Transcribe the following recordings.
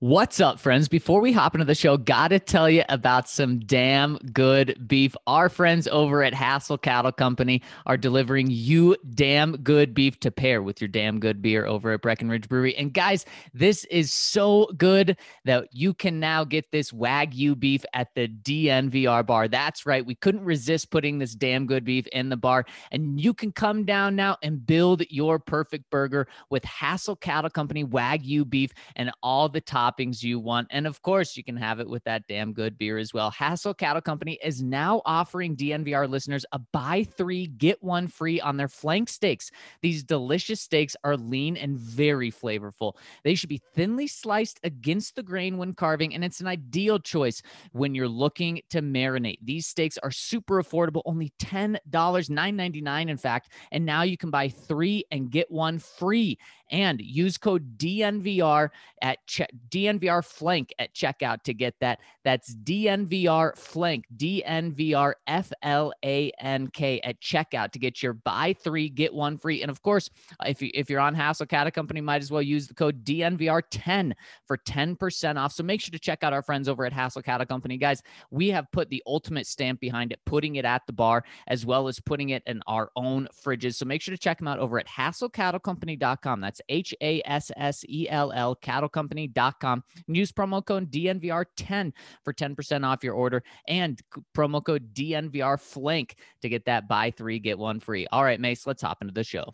What's up, friends? Before we hop into the show, gotta tell you about some damn good beef. Our friends over at Hassell Cattle Company are delivering you damn good beef to pair with your damn good beer over at Breckenridge Brewery. And guys, this is so good that you can now get this Wagyu beef at the DNVR bar. That's right. We couldn't resist putting this damn good beef in the bar. And you can come down now and build your perfect burger with Hassell Cattle Company Wagyu beef and all the top toppings you want. And of course, you can have it with that damn good beer as well. Hassell Cattle Company is now offering DNVR listeners a buy three, get one free on their flank steaks. These delicious steaks are lean and very flavorful. They should be thinly sliced against the grain when carving, and it's an ideal choice when you're looking to marinate. These steaks are super affordable, only $10, $9.99 in fact. And now you can buy three and get one free and use code DNVR at che- DNVR flank at checkout to get that. That's DNVR flank, DNVR F L A N K at checkout to get your buy three, get one free. And of course, if, you, if you're on Hassell Cattle Company, might as well use the code DNVR10 for 10% off. So make sure to check out our friends over at Hassell Cattle Company. Guys, we have put the ultimate stamp behind it, putting it at the bar as well as putting it in our own fridges. So make sure to check them out over at HassellCattleCompany.com. That's H A S S E L L cattlecompany.com. And use promo code DNVR10 for 10% off your order and promo code DNVR flank to get that buy three, get one free. All right, Mace, let's hop into the show.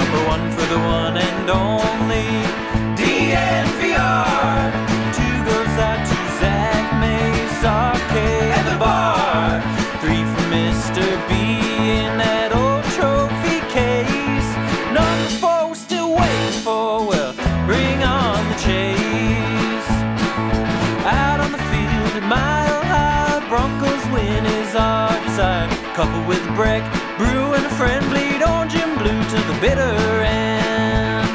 Number one for the one and only Brew and a friend bleed orange and blue to the bitter end.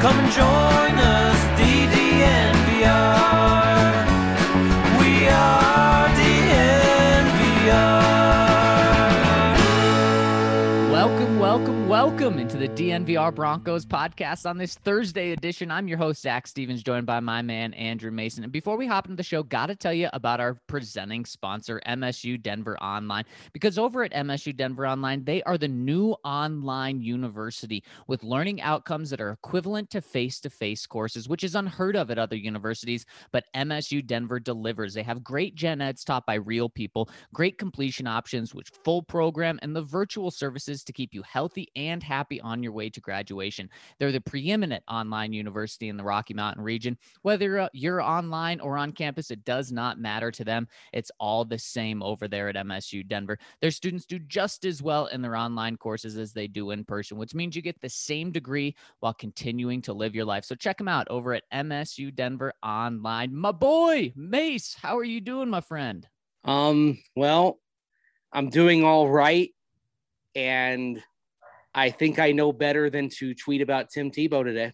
Come and join welcome, into the DNVR Broncos podcast on this Thursday edition. I'm your host, Zach Stevens, joined by my man, Andrew Mason. And before we hop into the show, got to tell you about our presenting sponsor, MSU Denver Online, because over at MSU Denver Online, they are the new online university with learning outcomes that are equivalent to face to face courses, which is unheard of at other universities. But MSU Denver delivers. They have great gen eds taught by real people, great completion options, which full program, and the virtual services to keep you healthy and happy on your way to graduation. They're the preeminent online university in the Rocky Mountain region. Whether uh, you're online or on campus, it does not matter to them. It's all the same over there at MSU Denver. Their students do just as well in their online courses as they do in person, which means you get the same degree while continuing to live your life. So check them out over at MSU Denver Online. My boy, Mace, how are you doing, my friend? Um, well, I'm doing all right. And I think I know better than to tweet about Tim Tebow today.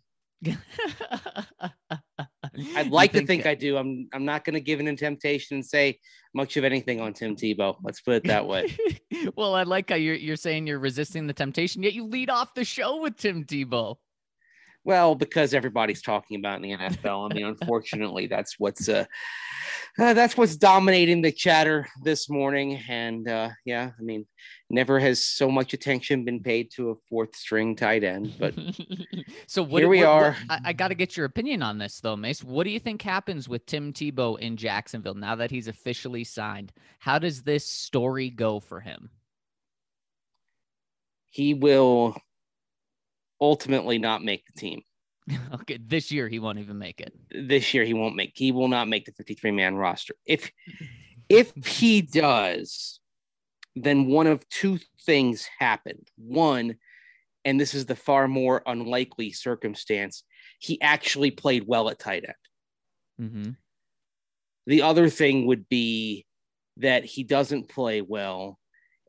I'd like to think I do. I'm I'm not gonna give in to temptation and say much of anything on Tim Tebow. Let's put it that way. well, I like how you're you're saying you're resisting the temptation, yet you lead off the show with Tim Tebow. Well, because everybody's talking about in the NFL. I mean, unfortunately, that's what's uh, uh, that's what's dominating the chatter this morning. And uh, yeah, I mean, never has so much attention been paid to a fourth string tight end. But so what, here we what- what- are. I, I got to get your opinion on this though, Mace. What do you think happens with Tim Tebow in Jacksonville now that he's officially signed? How does this story go for him? he will ultimately not make the team. okay, this year he won't even make it. This year he won't make he will not make the 53 man roster. If if he does, then one of two things happened. One, and this is the far more unlikely circumstance, he actually played well at tight end. Mm-hmm. The other thing would be that he doesn't play well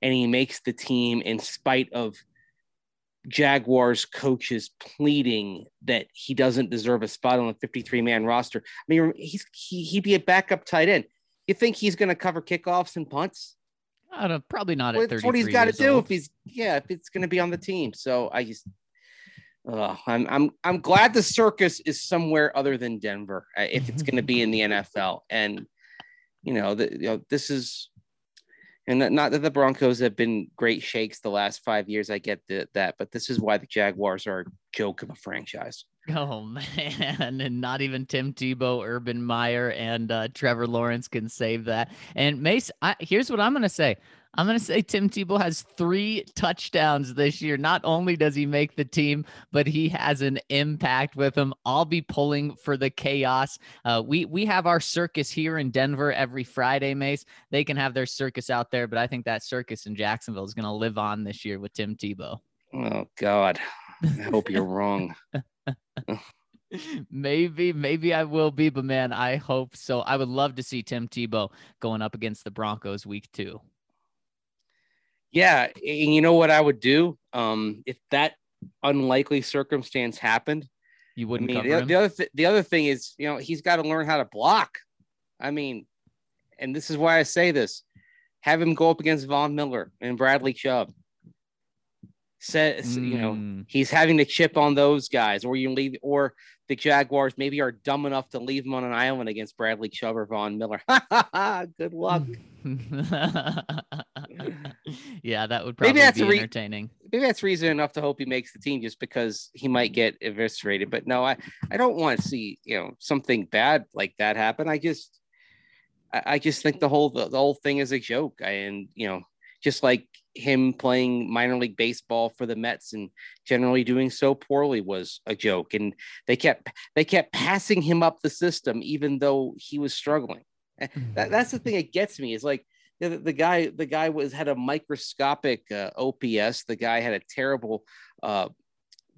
and he makes the team in spite of Jaguars coaches pleading that he doesn't deserve a spot on the 53 man roster. I mean, he's he, he'd be a backup tight end. You think he's going to cover kickoffs and punts? I don't, probably not Well, at That's what he's got to do old. if he's yeah, if it's going to be on the team. So I just Uh, I'm I'm I'm glad the circus is somewhere other than Denver uh, if it's going to be in the NFL. And you know, the, you know, this is, and that, not that the Broncos have been great shakes the last five years. I get the, that, but this is why the Jaguars are a joke of a franchise. Oh man, and not even Tim Tebow, Urban Meyer, and uh, Trevor Lawrence can save that. And Mace, I, here's what I'm gonna say: I'm going to say Tim Tebow has three touchdowns this year. Not only does he make the team, but he has an impact with him. I'll be pulling for the chaos. Uh, we we have our circus here in Denver every Friday, Mace. They can have their circus out there, but I think that circus in Jacksonville is going to live on this year with Tim Tebow. Oh God, I hope you're wrong. maybe, maybe I will be, but man, I hope so. I would love to see Tim Tebow going up against the Broncos week two. Yeah, and you know what I would do um, if that unlikely circumstance happened. You wouldn't. I mean, the, the, other th- the other thing is, you know, he's got to learn how to block. I mean, and this is why I say this: have him go up against Von Miller and Bradley Chubb. Says mm. you know hmm. he's having to chip on those guys, or you leave, or the Jaguars maybe are dumb enough to leave him on an island against Bradley Chubb or Von Miller. Good luck. yeah, that would probably maybe that's be re- entertaining. Maybe that's reason enough to hope he makes the team just because he might get eviscerated. But no, I, I don't want to see you know something bad like that happen. I just I, I just think the whole the, the whole thing is a joke. I, And you know, just like him playing minor league baseball for the Mets and generally doing so poorly was a joke. And they kept they kept passing him up the system even though he was struggling. Mm-hmm. That, that's the thing that gets me is like the, the guy the guy was had a microscopic uh, OPS. The guy had a terrible uh,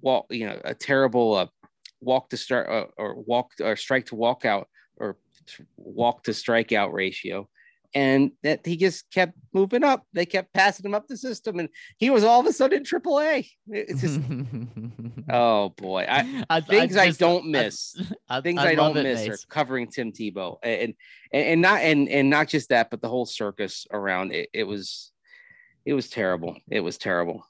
walk, you know, a terrible uh, walk to start uh, or walk or strike to walk out or walk to strikeout ratio and that he just kept moving up. They kept passing him up the system, and he was all of a sudden in AAA. It's just, oh boy, I, I things I, just, I don't miss. I, things I, don't miss are covering Tim Tebow, and, and and not and and not just that, but the whole circus around it. It was, it was terrible. It was terrible.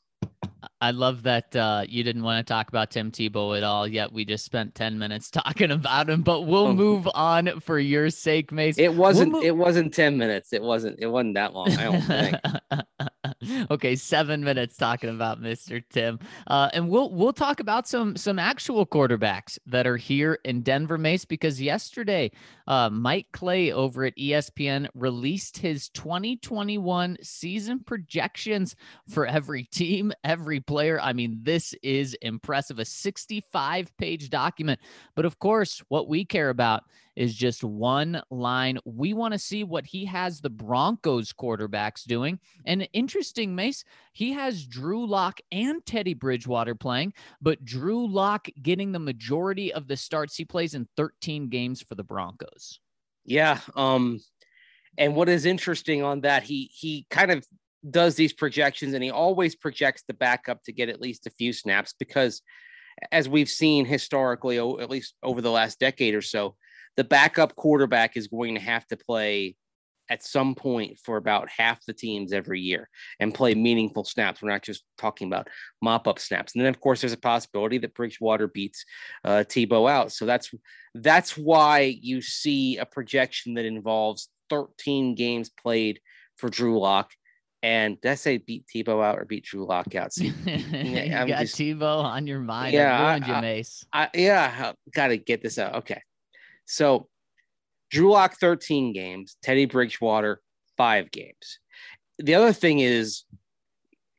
I love that uh, you didn't want to talk about Tim Tebow at all. Yet we just spent ten minutes talking about him. But we'll oh. move on for your sake, Mace. It wasn't. We'll mo- it wasn't ten minutes. It wasn't. It wasn't that long. I don't think. okay, seven minutes talking about Mr. Tim, uh, and we'll we'll talk about some some actual quarterbacks that are here in Denver, Mace, because yesterday uh, Mike Clay over at ESPN released his 2021 season projections for every team, every player. I mean, this is impressive. A 65 page document. But of course, what we care about is just one line. We want to see what he has the Broncos quarterbacks doing. And interesting, Mace, he has Drew Lock and Teddy Bridgewater playing, but Drew Lock getting the majority of the starts. He plays in 13 games for the Broncos. Yeah. Um, and what is interesting on that, he he kind of does these projections and he always projects the backup to get at least a few snaps because as we've seen historically at least over the last decade or so the backup quarterback is going to have to play at some point for about half the teams every year and play meaningful snaps. We're not just talking about mop up snaps. And then, of course, there's a possibility that Bridgewater beats uh, Tebow out. So that's that's why you see a projection that involves 13 games played for Drew Lock. And did I say beat Tebow out or beat Drew Lock out? See, you got just, Tebow on your mind. Yeah, I ruined I, you, Mace. I, yeah, got to get this out. Okay. So Drew Lock 13 games, Teddy Bridgewater five games. The other thing is,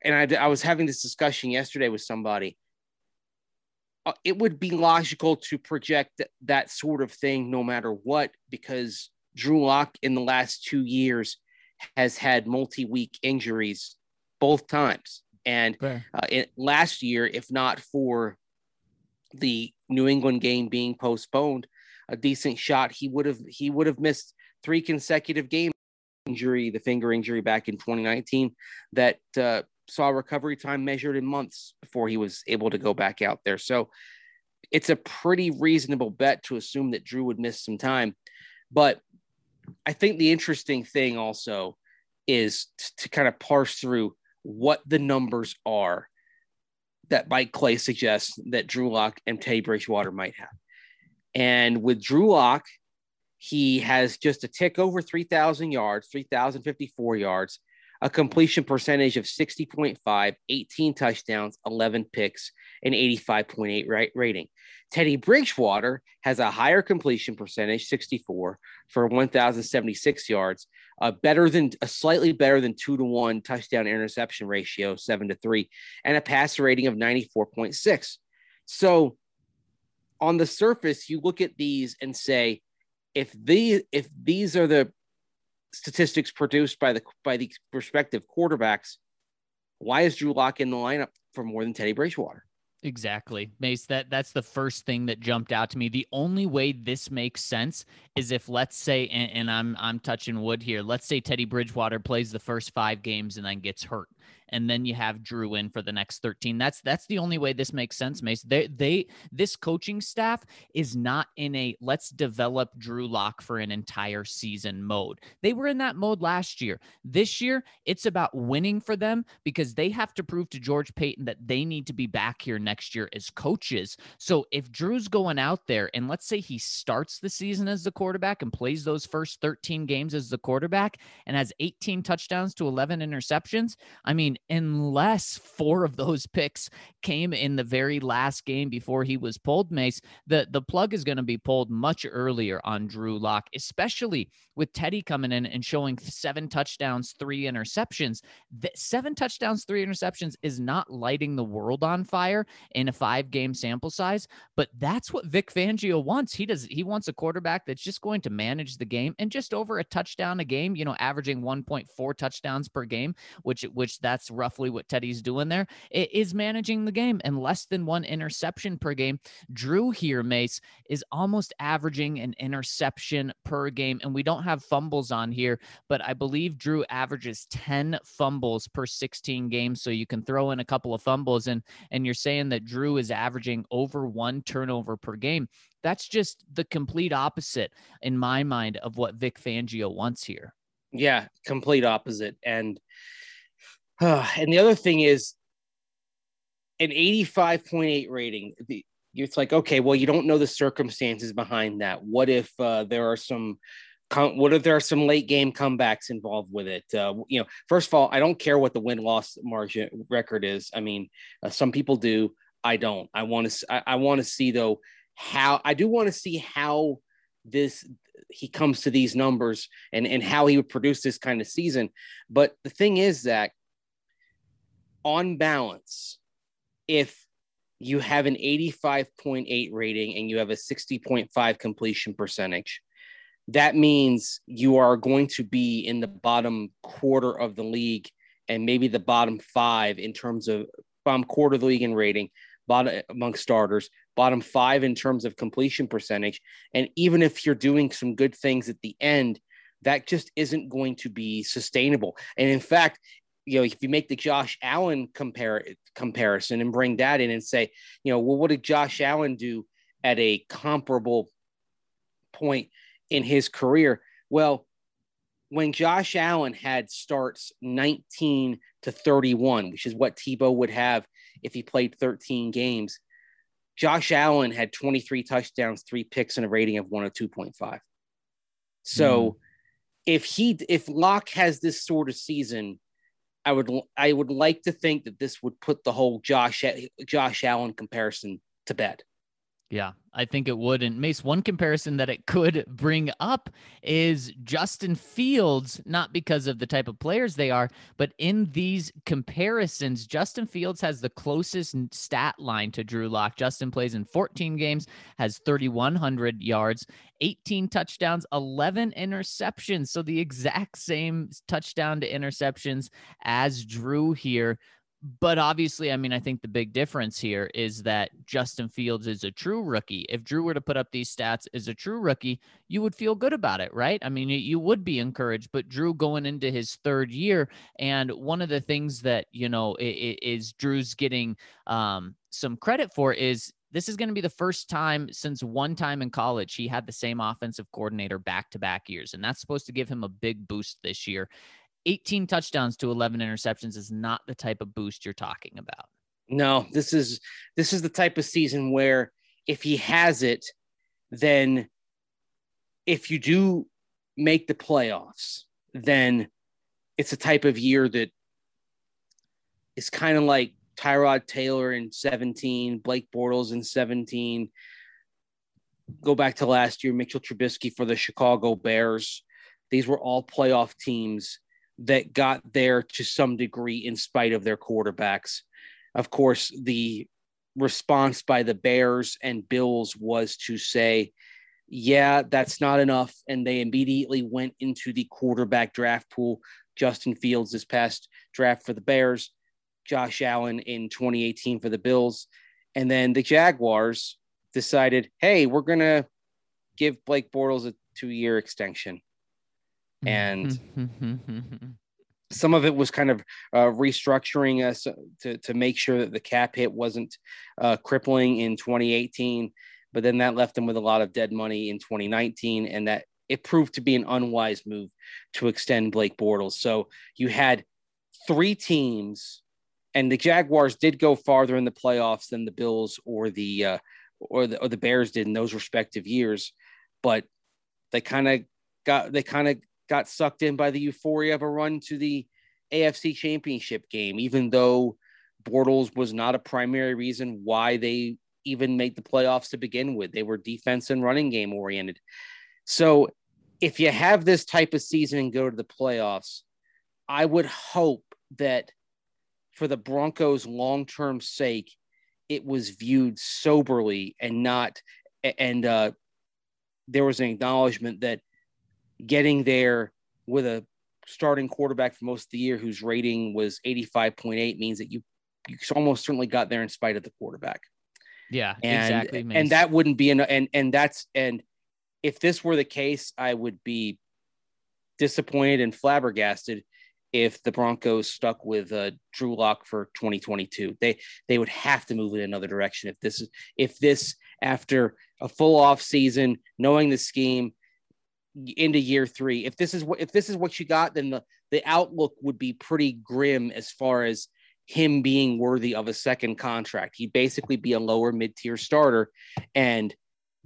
and I, I was having this discussion yesterday with somebody. Uh, it would be logical to project that, that sort of thing no matter what, because Drew Lock in the last two years has had multi week injuries both times. And uh, it, last year, if not for the New England game being postponed, a decent shot, he would have he would have missed three consecutive games. injury, the finger injury back in 2019 that uh, saw recovery time measured in months before he was able to go back out there. So it's a pretty reasonable bet to assume that Drew would miss some time. But I think the interesting thing also is to, to kind of parse through what the numbers are that Mike Clay suggests that Drew Lock and Teddy Bridgewater might have. And with Drew Lock, he has just a tick over 3,000 yards, 3,054 yards, a completion percentage of 60.5, 18 touchdowns, 11 picks, and 85.8 right rating. Teddy Bridgewater has a higher completion percentage, 64 for 1,076 yards, uh, better than a slightly better than two to one touchdown interception ratio, seven to three, and a passer rating of 94.6. So on the surface, you look at these and say, if these if these are the statistics produced by the by the respective quarterbacks, why is Drew Lock in the lineup for more than Teddy Bridgewater? Exactly. Mace, that that's the first thing that jumped out to me. The only way this makes sense is if let's say and, and, I'm I'm touching wood here. Let's say Teddy Bridgewater plays the first 5 games and then gets hurt and then you have Drew in for the next 13. That's that's the only way this makes sense, Mace. They they this coaching staff is not in a let's develop Drew Lock for an entire season mode. They were in that mode last year. This year, it's about winning for them because they have to prove to George Paton that they need to be back here next year as coaches. So if Drew's going out there and let's say he starts the season as the quarterback and plays those first 13 games as the quarterback and has 18 touchdowns to 11 interceptions, I mean, unless four of those picks came in the very last game before he was pulled, Mace, the, the plug is going to be pulled much earlier on Drew Lock, especially with Teddy coming in and showing seven touchdowns, three interceptions. The, seven touchdowns, three interceptions is not lighting the world on fire in a five game sample size, but that's what Vic Fangio wants. He does, he wants a quarterback that's just going to manage the game and just over a touchdown a game, you know, averaging 1.4 touchdowns per game, which, which that's that's roughly what Teddy's doing there. It is managing the game and less than one interception per game. Drew here, Mace, is almost averaging an interception per game. And we don't have fumbles on here, but I believe Drew averages 10 fumbles per 16 games. So you can throw in a couple of fumbles and and you're saying that Drew is averaging over one turnover per game. That's just the complete opposite in my mind of what Vic Fangio wants here. Yeah, complete opposite. And and the other thing is an 85.8 rating. It's like, okay, well, you don't know the circumstances behind that. What if uh, there are some what if there are some late game comebacks involved with it? Uh, you know, first of all, I don't care what the win loss margin record is. I mean, uh, some people do. I don't. I want to. I, I want to see though how I do want to see how this he comes to these numbers and and how he would produce this kind of season. But the thing is that on balance, if you have an 85.8 rating and you have a 60.5 completion percentage, that means you are going to be in the bottom quarter of the league and maybe the bottom five in terms of bottom quarter of the league in rating, bottom among starters, bottom five in terms of completion percentage. And even if you're doing some good things at the end, that just isn't going to be sustainable. And in fact, you know, if you make the Josh Allen compare comparison and bring that in and say, you know, well, what did Josh Allen do at a comparable point in his career? Well, when Josh Allen had starts 19 to 31, which is what Tebow would have if he played 13 games, Josh Allen had 23 touchdowns, three picks, and a rating of 102.5. So mm. if he if Lock has this sort of season I would I would like to think that this would put the whole Josh Josh Allen comparison to bed. Yeah, I think it would. And Mace, one comparison that it could bring up is Justin Fields, not because of the type of players they are, but in these comparisons, Justin Fields has the closest stat line to Drew Lock. Justin plays in 14 games, has 3,100 yards, 18 touchdowns, 11 interceptions. So the exact same touchdown to interceptions as Drew here. But obviously, I mean, I think the big difference here is that Justin Fields is a true rookie. If Drew were to put up these stats as a true rookie, you would feel good about it, right? I mean, you would be encouraged. But Drew going into his third year, and one of the things that, you know, is Drew's getting um, some credit for is this is going to be the first time since one time in college he had the same offensive coordinator back to back years. And that's supposed to give him a big boost this year. 18 touchdowns to 11 interceptions is not the type of boost you're talking about. No, this is this is the type of season where if he has it, then if you do make the playoffs, then it's a type of year that is kind of like Tyrod Taylor in 17, Blake Bortles in 17. Go back to last year, Mitchell Trubisky for the Chicago Bears. These were all playoff teams that got there to some degree in spite of their quarterbacks. Of course, the response by the Bears and Bills was to say, yeah, that's not enough. And they immediately went into the quarterback draft pool. Justin Fields this past draft for the Bears, Josh Allen in 2018 for the Bills. And then the Jaguars decided, hey, we're going to give Blake Bortles a two year extension. And some of it was kind of uh, restructuring us to, to make sure that the cap hit wasn't uh, crippling in 2018 but then that left them with a lot of dead money in 2019 and that it proved to be an unwise move to extend Blake Bortles. So you had three teams and the Jaguars did go farther in the playoffs than the Bills or the uh, or the or the Bears did in those respective years, but they kind of got they kind of got sucked in by the euphoria of a run to the AFC Championship game, even though Bortles was not a primary reason why they even made the playoffs to begin with. They were defense and running game oriented. So if you have this type of season and go to the playoffs, I would hope that for the Broncos' long term sake, it was viewed soberly and not, and uh, there was an acknowledgement that getting there with a starting quarterback for most of the year whose rating was 85.8 means that you you almost certainly got there in spite of the quarterback. Yeah, and, exactly. And that wouldn't be an and and that's and if this were the case, I would be disappointed and flabbergasted if the Broncos stuck with uh, Drew Lock for 2022. They they would have to move in another direction if this is if this after a full off season, knowing the scheme into year three, if this is what if this is what you got, then the the outlook would be pretty grim as far as him being worthy of a second contract. He'd basically be a lower mid tier starter. And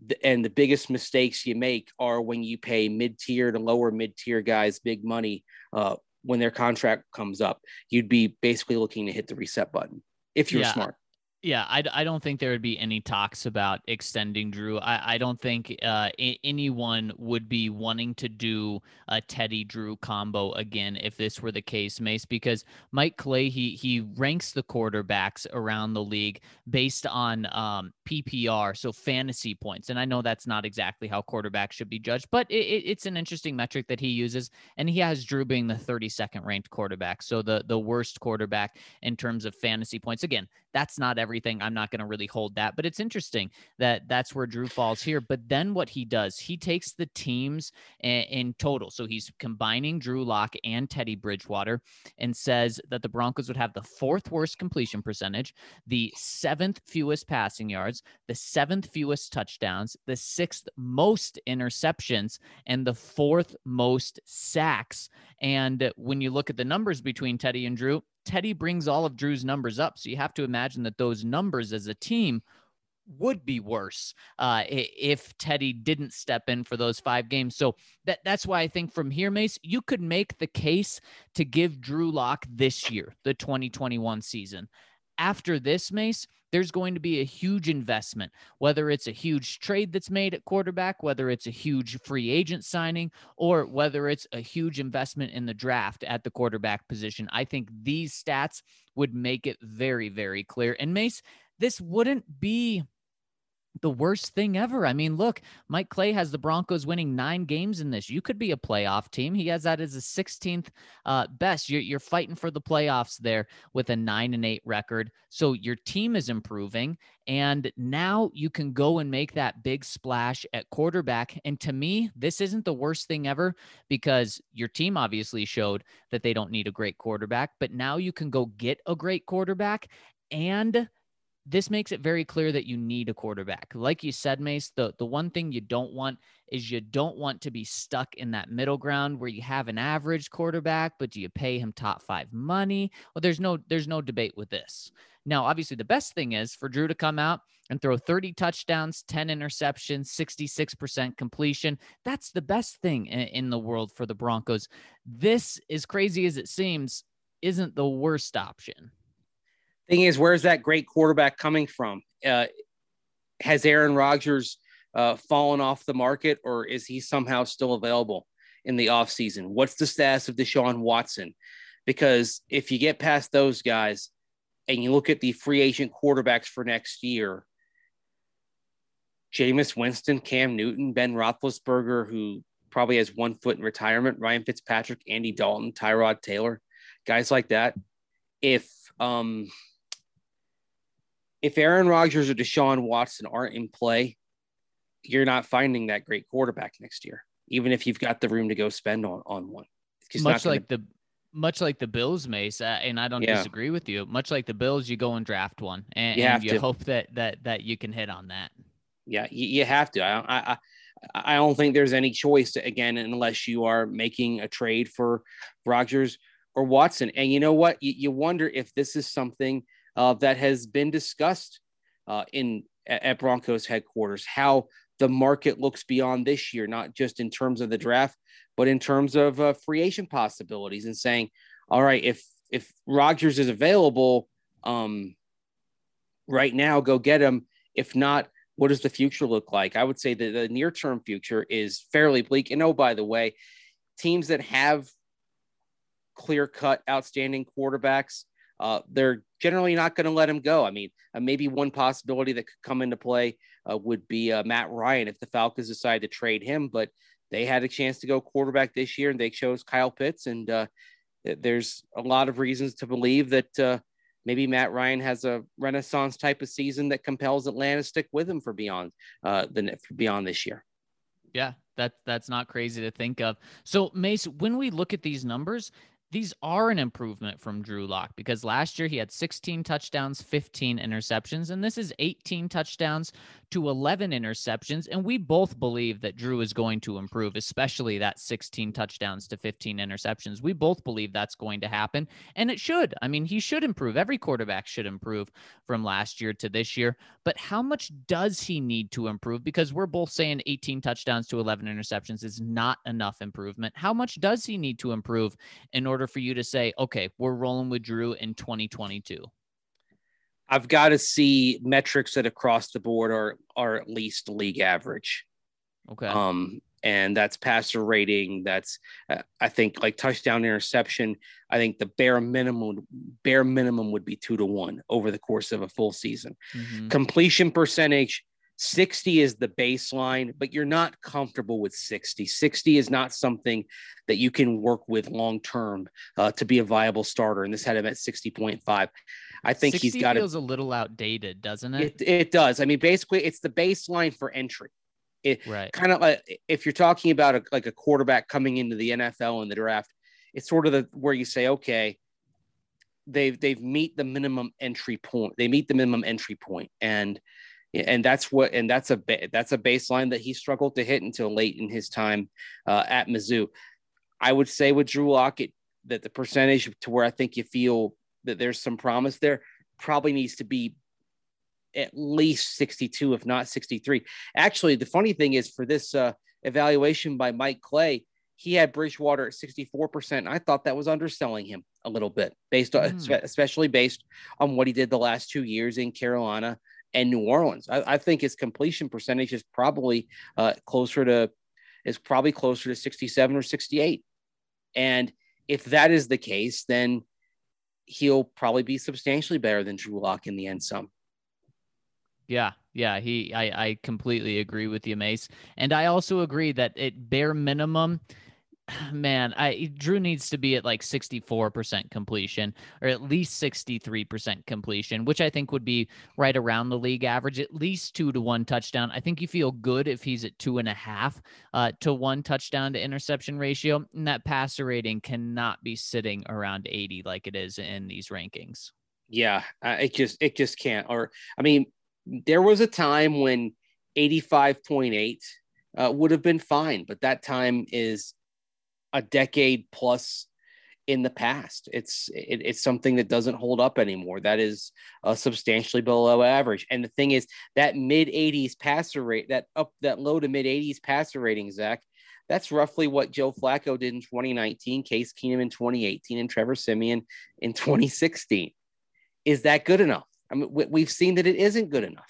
the, and the biggest mistakes you make are when you pay mid tier to lower mid tier guys big money uh, when their contract comes up. You'd be basically looking to hit the reset button if you're Yeah. smart. Yeah, I, I don't think there would be any talks about extending Drew. I, I don't think uh, anyone would be wanting to do a Teddy Drew combo again if this were the case, Mace, because Mike Clay he he ranks the quarterbacks around the league based on um, PPR, so fantasy points. And I know that's not exactly how quarterbacks should be judged, but it, it, it's an interesting metric that he uses, and he has Drew being the 32nd ranked quarterback, so the the worst quarterback in terms of fantasy points. Again, that's not everything. I'm not going to really hold that, but it's interesting that that's where Drew falls here. But then what he does, he takes the teams in, in total. So he's combining Drew Lock and Teddy Bridgewater and says that the Broncos would have the fourth worst completion percentage, the seventh fewest passing yards, the seventh fewest touchdowns, the sixth most interceptions, and the fourth most sacks. And when you look at the numbers between Teddy and Drew, Teddy brings all of Drew's numbers up. So you have to imagine that those numbers as a team would be worse uh, if Teddy didn't step in for those five games. So that that's why I think from here, Mace, you could make the case to give Drew Lock this year, the 2021 season. After this, Mace, there's going to be a huge investment, whether it's a huge trade that's made at quarterback, whether it's a huge free agent signing, or whether it's a huge investment in the draft at the quarterback position. I think these stats would make it very, very clear. And Mace, this wouldn't be the worst thing ever. I mean, look, Mike Clay has the Broncos winning nine games in this. You could be a playoff team. He has that as a 16th uh, best. You're, you're fighting for the playoffs there with a nine and eight record. So your team is improving. And now you can go and make that big splash at quarterback. And to me, this isn't the worst thing ever because your team obviously showed that they don't need a great quarterback. But now you can go get a great quarterback and this makes it very clear that you need a quarterback. Like you said, Mace, the, the one thing you don't want is you don't want to be stuck in that middle ground where you have an average quarterback, but do you pay him top five money? Well, there's no there's no debate with this. Now, obviously, the best thing is for Drew to come out and throw 30 touchdowns, 10 interceptions, 66% completion. That's the best thing in, in the world for the Broncos. This, as crazy as it seems, isn't the worst option. Thing is, where's that great quarterback coming from? Uh, has Aaron Rodgers uh, fallen off the market, or is he somehow still available in the offseason? What's the status of Deshaun Watson? Because if you get past those guys and you look at the free agent quarterbacks for next year, Jameis Winston, Cam Newton, Ben Roethlisberger, who probably has one foot in retirement, Ryan Fitzpatrick, Andy Dalton, Tyrod Taylor, guys like that. If um, if Aaron Rodgers or Deshaun Watson aren't in play, you're not finding that great quarterback next year, even if you've got the room to go spend on on one. Much like the much like the Bills, Mace, uh, and I don't yeah. disagree with you. Much like the Bills, you go and draft one, and you, and you hope that that that you can hit on that. Yeah, you, you have to. I, I I don't think there's any choice again unless you are making a trade for Rodgers or Watson. And you know what? You, you wonder if this is something uh, that has been discussed uh, in at Broncos headquarters. How the market looks beyond this year, not just in terms of the draft, but in terms of uh, free agent possibilities, and saying, all right, if if Rodgers is available um, right now, go get him. If not, what does the future look like? I would say that the near term future is fairly bleak. And oh, by the way, teams that have clear cut, outstanding quarterbacks, uh, they're generally not going to let him go. I mean, uh, maybe one possibility that could come into play uh, would be uh, Matt Ryan if the Falcons decide to trade him, but they had a chance to go quarterback this year and they chose Kyle Pitts. And uh, there's a lot of reasons to believe that uh, maybe Matt Ryan has a renaissance type of season that compels Atlanta to stick with him for beyond the beyond this year. Yeah, that that's not crazy to think of. So Mace, when we look at these numbers, these are an improvement from Drew Lock because last year he had 16 touchdowns, 15 interceptions, and this is 18 touchdowns to 11 interceptions. And we both believe that Drew is going to improve, especially that 16 touchdowns to 15 interceptions. We both believe that's going to happen, and it should. I mean, he should improve. Every quarterback should improve from last year to this year. But how much does he need to improve? Because we're both saying 18 touchdowns to 11 interceptions is not enough improvement. How much does he need to improve in order? Order for you to say, okay, we're rolling with Drew in 2022? I've got to see metrics that across the board are are at least league average. Okay. Um, and that's passer rating. That's uh, I think like touchdown interception. I think the bare minimum bare minimum would be two to one over the course of a full season. Mm-hmm. Completion percentage 60 is the baseline, but you're not comfortable with 60. 60 is not something that you can work with long term uh, to be a viable starter. And this had him at 60.5. I think he's got feels a little outdated, doesn't it? it? It does. I mean, basically, it's the baseline for entry. It right. kind of like if you're talking about a, like a quarterback coming into the NFL in the draft, it's sort of the where you say, okay, they've they've meet the minimum entry point. They meet the minimum entry point, and and that's what and that's a that's a baseline that he struggled to hit until late in his time uh, at Mizzou. I would say with Drew Lockett that the percentage to where I think you feel that there's some promise there probably needs to be at least 62, if not 63. Actually, the funny thing is for this uh, evaluation by Mike Clay, he had Bridgewater at 64%. I thought that was underselling him a little bit, based on, mm. especially based on what he did the last two years in Carolina and New Orleans. I, I think his completion percentage is probably uh, closer to is probably closer to 67 or 68. And if that is the case, then he'll probably be substantially better than Drew Lock in the end some. Yeah, yeah, he I, I completely agree with you, Mace. And I also agree that at bare minimum, man, I Drew needs to be at like 64% completion or at least 63% completion, which I think would be right around the league average, at least two to one touchdown. I think you feel good if he's at two and a half uh, to one touchdown to interception ratio. And that passer rating cannot be sitting around 80 like it is in these rankings. Yeah, uh, it just it just can't. Or I mean, there was a time when 85.8 uh, would have been fine, but that time is a decade plus in the past. It's it, it's something that doesn't hold up anymore. That is uh, substantially below average. And the thing is that mid 80s passer rate, that up that low to mid 80s passer rating, Zach, that's roughly what Joe Flacco did in 2019, Case Keenum in 2018, and Trevor Siemian in 2016. Is that good enough? I mean, we've seen that it isn't good enough.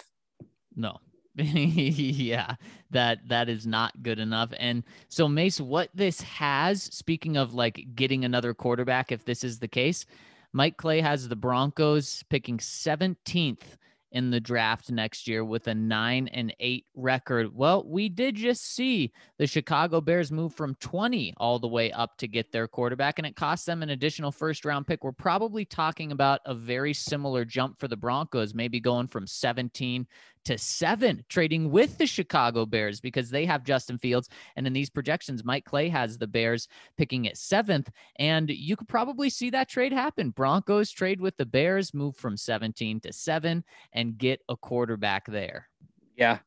No, yeah, that that is not good enough. And so Mace, what this has, speaking of like getting another quarterback, if this is the case, Mike Clay has the Broncos picking 17th in the draft next year with a nine and eight record. Well, we did just see the Chicago Bears move from 20 all the way up to get their quarterback, and it cost them an additional first round pick. We're probably talking about a very similar jump for the Broncos, maybe going from 17 to seven, trading with the Chicago Bears because they have Justin Fields. And in these projections, Mike Clay has the Bears picking at seventh. And you could probably see that trade happen. Broncos trade with the Bears, move from 17 to seven, and get a quarterback there. Yeah.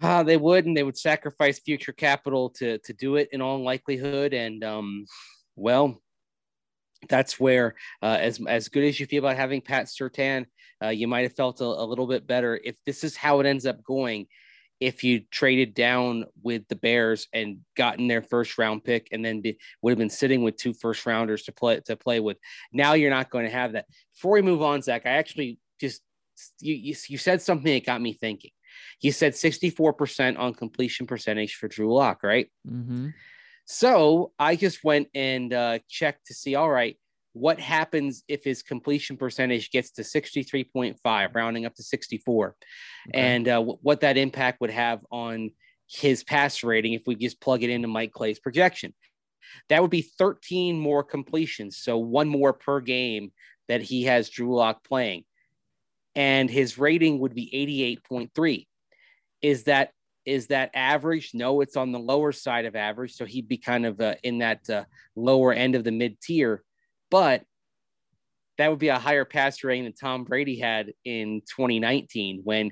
Uh, they would, and they would sacrifice future capital to to do it in all likelihood. And um, well, that's where uh, as as good as you feel about having Pat Surtain, uh, you might have felt a, a, little bit better if this is how it ends up going. If you traded down with the Bears and gotten their first round pick, and then be, would have been sitting with two first rounders to play to play with, now you're not going to have that. Before we move on, Zach, I actually just you you, you said something that got me thinking. You said 64% on completion percentage for Drew Lock, right? Mm-hmm. So I just went and uh, checked to see, all right, what happens if his completion percentage gets to 63.5, rounding up to 64, okay. and uh, w- what that impact would have on his pass rating if we just plug it into Mike Clay's projection. That would be 13 more completions, so one more per game that he has Drew Lock playing. And his rating would be 88.3. Is that is that average? No, it's on the lower side of average. So he'd be kind of uh, in that uh, lower end of the mid tier, but that would be a higher passer rating than Tom Brady had in 2019 when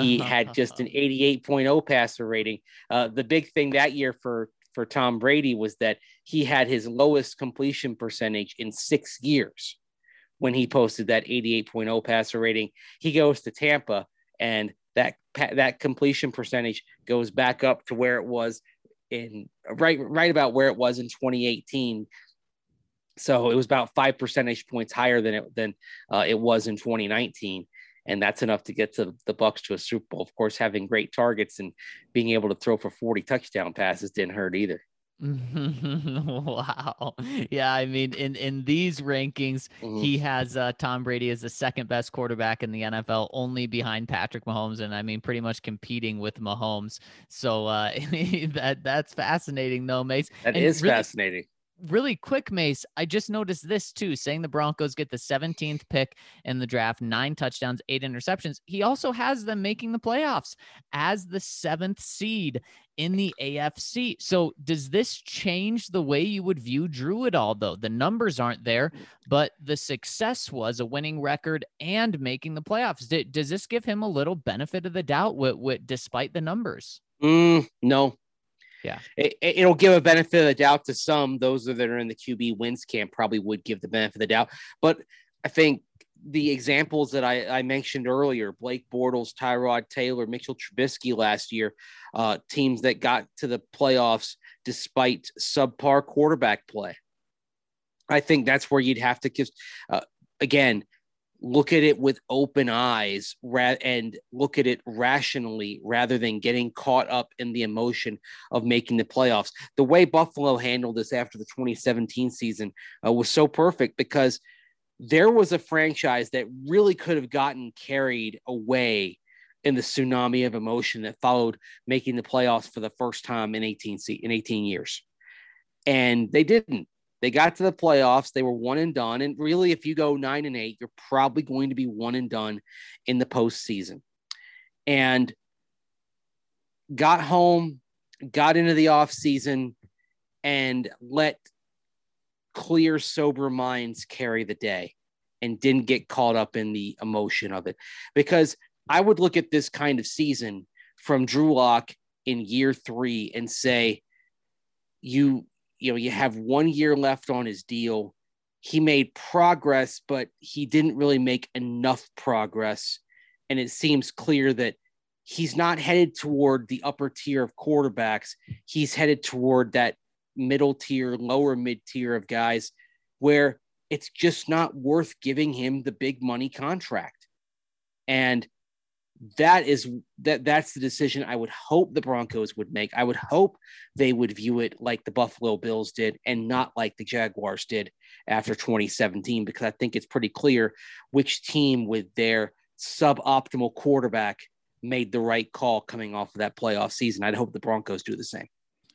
he had just an 88.0 passer rating. Uh, the big thing that year for for Tom Brady was that he had his lowest completion percentage in six years when he posted that 88.0 passer rating. He goes to Tampa and that that completion percentage goes back up to where it was in right right about where it was in 2018 so it was about five percentage points higher than it than uh, it was in 2019 and that's enough to get to the bucks to a super bowl. Of course having great targets and being able to throw for 40 touchdown passes didn't hurt either wow. Yeah, I mean, in in these rankings, mm-hmm. he has uh, Tom Brady as the second best quarterback in the NFL, only behind Patrick Mahomes, and I mean, pretty much competing with Mahomes. So uh, that that's fascinating, though, Mace. That and is really, fascinating really quick, Mace, I just noticed this too, saying the Broncos get the 17th pick in the draft, nine touchdowns, eight interceptions. He also has them making the playoffs as the seventh seed in the AFC. So, does this change the way you would view Drew at all, though? The numbers aren't there, but the success was a winning record and making the playoffs. does this give him a little benefit of the doubt with, with despite the numbers? Mm, no, yeah. It, it'll give a benefit of the doubt to some. Those that are in the QB wins camp probably would give the benefit of the doubt. But I think the examples that I, I mentioned earlier, Blake Bortles, Tyrod Taylor, Mitchell Trubisky last year, uh, teams that got to the playoffs despite subpar quarterback play. I think that's where you'd have to, uh, again, look at it with open eyes ra- and look at it rationally rather than getting caught up in the emotion of making the playoffs. The way Buffalo handled this after the 2017 season uh, was so perfect because there was a franchise that really could have gotten carried away in the tsunami of emotion that followed making the playoffs for the first time in 18 in 18 years. And they didn't. They got to the playoffs. They were one and done. And really, if you go nine and eight, you're probably going to be one and done in the postseason. And got home, got into the off season, and let clear, sober minds carry the day and didn't get caught up in the emotion of it. Because I would look at this kind of season from Drew Lock in year three and say, you you know, you have one year left on his deal. He made progress, but he didn't really make enough progress. And it seems clear that he's not headed toward the upper tier of quarterbacks. He's headed toward that middle tier, lower mid tier of guys where it's just not worth giving him the big money contract. And that is that that's the decision I would hope the Broncos would make. I would hope they would view it like the Buffalo Bills did and not like the Jaguars did after 2017 because I think it's pretty clear which team with their suboptimal quarterback made the right call coming off of that playoff season. I'd hope the Broncos do the same.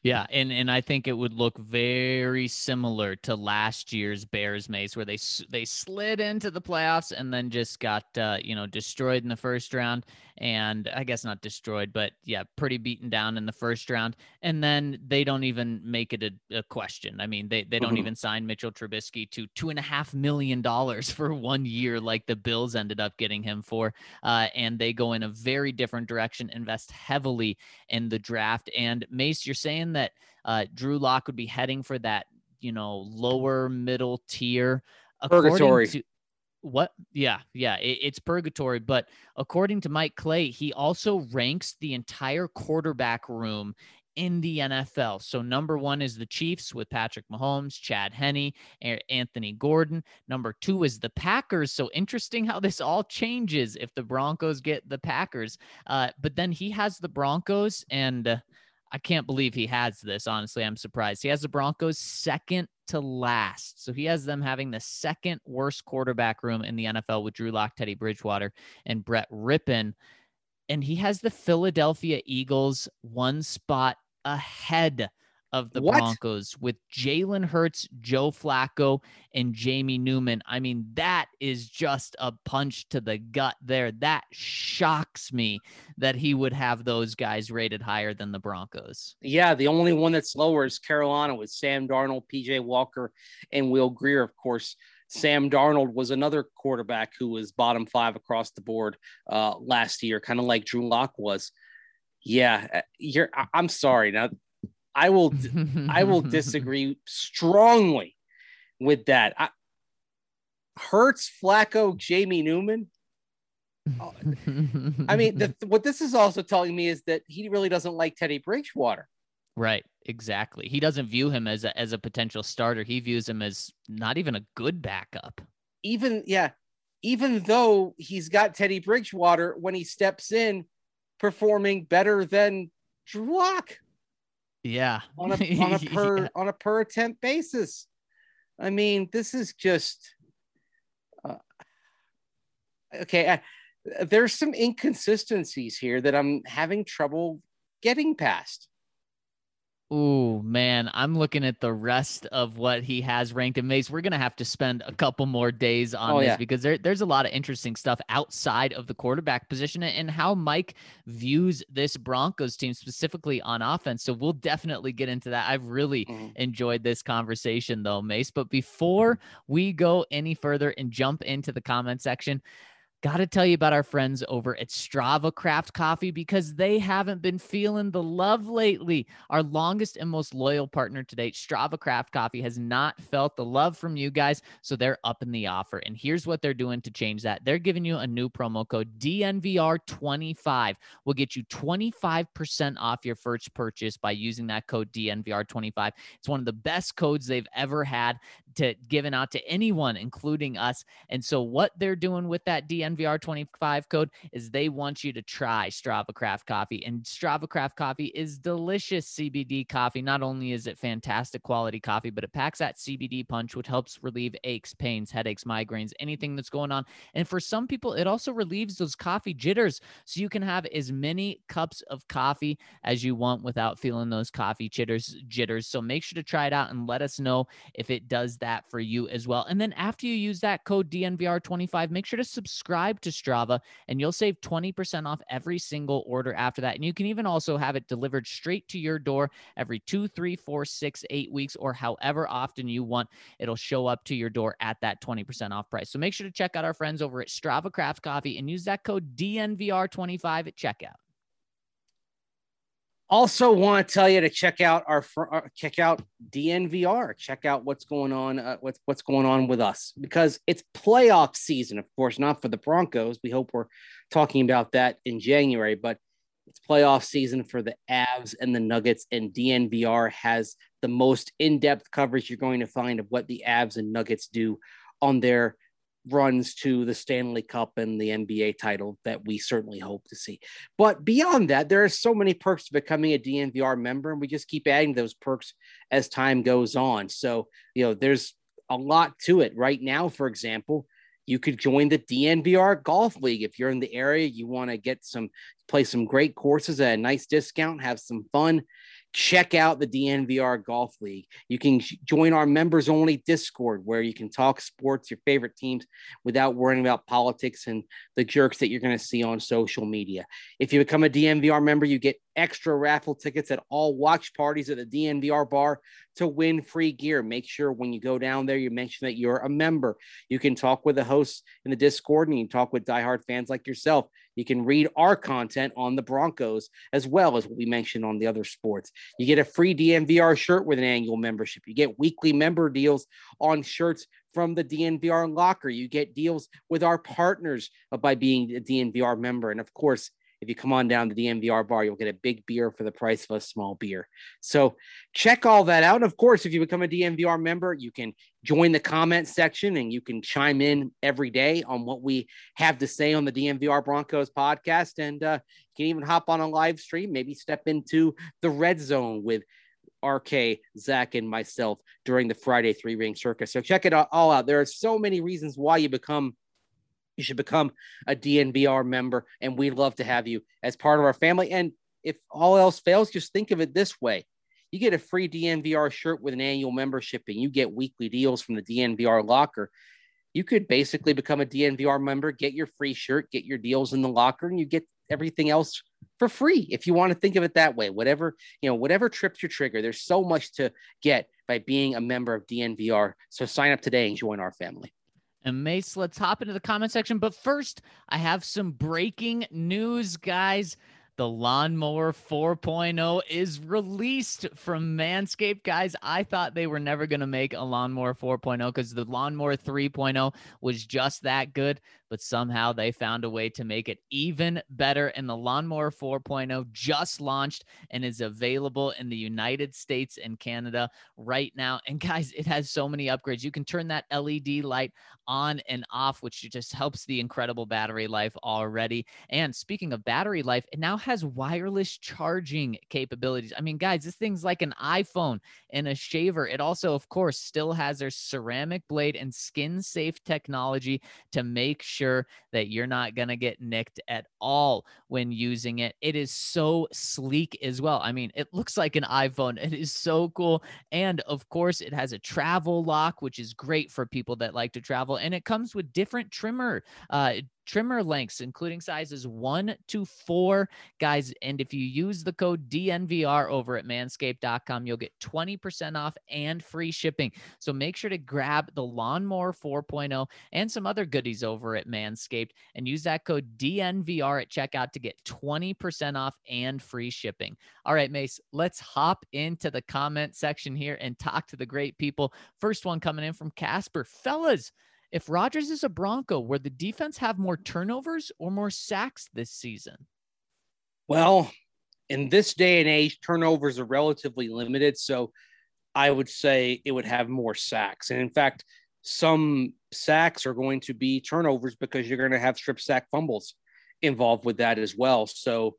Yeah, and and I think it would look very similar to last year's Bears Mace, where they they slid into the playoffs and then just got uh, you know destroyed in the first round, and I guess not destroyed, but yeah, pretty beaten down in the first round, and then they don't even make it a, a question. I mean, they they don't mm-hmm. even sign Mitchell Trubisky to two and a half million dollars for one year, like the Bills ended up getting him for, uh, and they go in a very different direction, invest heavily in the draft. And Mace, you're saying that uh, Drew Lock would be heading for that, you know, lower middle tier. Purgatory. To, what? Yeah, yeah, it, it's purgatory. But according to Mike Clay, he also ranks the entire quarterback room in the NFL. So number one is the Chiefs with Patrick Mahomes, Chad Henne, Anthony Gordon. Number two is the Packers. So interesting how this all changes if the Broncos get the Packers. Uh, but then he has the Broncos and. Uh, I can't believe he has this. Honestly, I'm surprised. He has the Broncos second to last. So he has them having the second worst quarterback room in the NFL with Drew Lock, Teddy Bridgewater, and Brett Rypien. And he has the Philadelphia Eagles one spot ahead of the what? Broncos with Jalen Hurts, Joe Flacco, and Jamie Newman. I mean, that is just a punch to the gut there. That shocks me that he would have those guys rated higher than the Broncos. Yeah, the only one that's lower is Carolina with Sam Darnold, PJ Walker, and Will Grier, of course. Sam Darnold was another quarterback who was bottom five across the board uh, last year, kind of like Drew Lock was. Yeah, uh, you're. I'm sorry. Now I will I will disagree strongly with that. I, Hurts, Flacco, Jamie Newman. Oh, I mean, the, what this is also telling me is that he really doesn't like Teddy Bridgewater. Right, exactly. He doesn't view him as a as a potential starter. He views him as not even a good backup. Even yeah, even though he's got Teddy Bridgewater when he steps in, performing better than Drew Lock. Yeah. On a on a per yeah. on a per attempt basis. I mean, this is just uh, okay. Uh, there's some inconsistencies here that I'm having trouble getting past. Oh man, I'm looking at the rest of what he has ranked in Mace. We're gonna have to spend a couple more days on oh, this yeah. because there, there's a lot of interesting stuff outside of the quarterback position and how Mike views this Broncos team specifically on offense. So we'll definitely get into that. I've really mm-hmm. enjoyed this conversation though, Mace. But before we go any further and jump into the comment section, Got to tell you about our friends over at Strava Craft Coffee because they haven't been feeling the love lately. Our longest and most loyal partner to date, Strava Craft Coffee, has not felt the love from you guys, so they're up in the offer. And here's what they're doing to change that they're giving you a new promo code DNVR25 will get you 25% off your first purchase by using that code DNVR25. It's one of the best codes they've ever had to given out to anyone, including us. And so, what they're doing with that DNVR NVR25 code is they want you to try Strava Craft Coffee. And Strava Craft Coffee is delicious CBD coffee. Not only is it fantastic quality coffee, but it packs that CBD punch, which helps relieve aches, pains, headaches, migraines, anything that's going on. And for some people, it also relieves those coffee jitters. So you can have as many cups of coffee as you want without feeling those coffee jitters. jitters. So make sure to try it out and let us know if it does that for you as well. And then after you use that code DNVR25, make sure to subscribe to Strava and you'll save 20% off every single order after that. And you can even also have it delivered straight to your door every two, three, four, six, eight weeks, or however often you want. It'll show up to your door at that 20% off price. So make sure to check out our friends over at Strava Craft Coffee and use that code DNVR25 at checkout. Also, want to tell you to check out our, our check out DNVR. Check out what's going on. Uh, what's what's going on with us because it's playoff season. Of course, not for the Broncos. We hope we're talking about that in January, but it's playoff season for the Avs and the Nuggets, and DNVR has the most in-depth coverage you're going to find of what the Avs and Nuggets do on their runs to the Stanley Cup and the NBA title that we certainly hope to see. But beyond that, there are so many perks to becoming a DNVR member, and we just keep adding those perks as time goes on. So, you know, there's a lot to it. Right now, for example, you could join the DNVR Golf League if you're in the area. You want to get some, play some great courses at a nice discount, have some fun check out the DNVR Golf League. You can join our members only Discord where you can talk sports, your favorite teams, without worrying about politics and the jerks that you're going to see on social media. If you become a DNVR member, you get extra raffle tickets at all watch parties at the DNVR bar to win free gear. Make sure when you go down there, you mention that you're a member. You can talk with the hosts in the Discord and you can talk with diehard fans like yourself. You can read our content on the Broncos as well as what we mentioned on the other sports. You get a free DNVR shirt with an annual membership. You get weekly member deals on shirts from the DNVR locker. You get deals with our partners by being a DNVR member. And of course, if you come on down to the DNVR bar, you'll get a big beer for the price of a small beer. So check all that out. Of course, if you become a DNVR member, you can join the comment section and you can chime in every day on what we have to say on the DNVR Broncos podcast. And uh, you can even hop on a live stream, maybe step into the red zone with RK, Zach, and myself during the Friday three ring circus. So check it all out. There are so many reasons why you become you should become a DNVR member, and we'd love to have you as part of our family. And if all else fails, just think of it this way you get a free DNVR shirt with an annual membership, and you get weekly deals from the DNVR locker. You could basically become a DNVR member, get your free shirt, get your deals in the locker, and you get everything else for free if you want to think of it that way. Whatever, you know, whatever trips your trigger, there's so much to get by being a member of DNVR. So sign up today and join our family. And Mace, let's hop into the comment section. But first, I have some breaking news, guys. The Lawnmower 4.0 is released from Manscaped. Guys, I thought they were never going to make a Lawnmower 4.0 because the Lawnmower 3.0 was just that good but somehow they found a way to make it even better. And the Lawnmower 4.0 just launched and is available in the United States and Canada right now. And guys, it has so many upgrades. You can turn that LED light on and off, which just helps the incredible battery life already. And speaking of battery life, it now has wireless charging capabilities. I mean, guys, this thing's like an iPhone and a shaver. It also, of course, still has their ceramic blade and skin safe technology to make sure that you're not going to get nicked at all when using it. It is so sleek as well. I mean, it looks like an iPhone. It is so cool. And of course, it has a travel lock, which is great for people that like to travel. And it comes with different trimmer uh, trimmer lengths, including sizes one to four, guys. And if you use the code DNVR over at manscaped.com, you'll get 20% off and free shipping. So make sure to grab the Lawnmower 4.0 and some other goodies over at Manscaped and use that code DNVR at checkout to get 20% off and free shipping. All right, Mace, let's hop into the comment section here and talk to the great people. First one coming in from Casper. Fellas, if Rodgers is a Bronco, where the defense have more turnovers or more sacks this season? Well, in this day and age, turnovers are relatively limited. So I would say it would have more sacks. And in fact, some sacks are going to be turnovers because you're going to have strip sack fumbles involved with that as well. So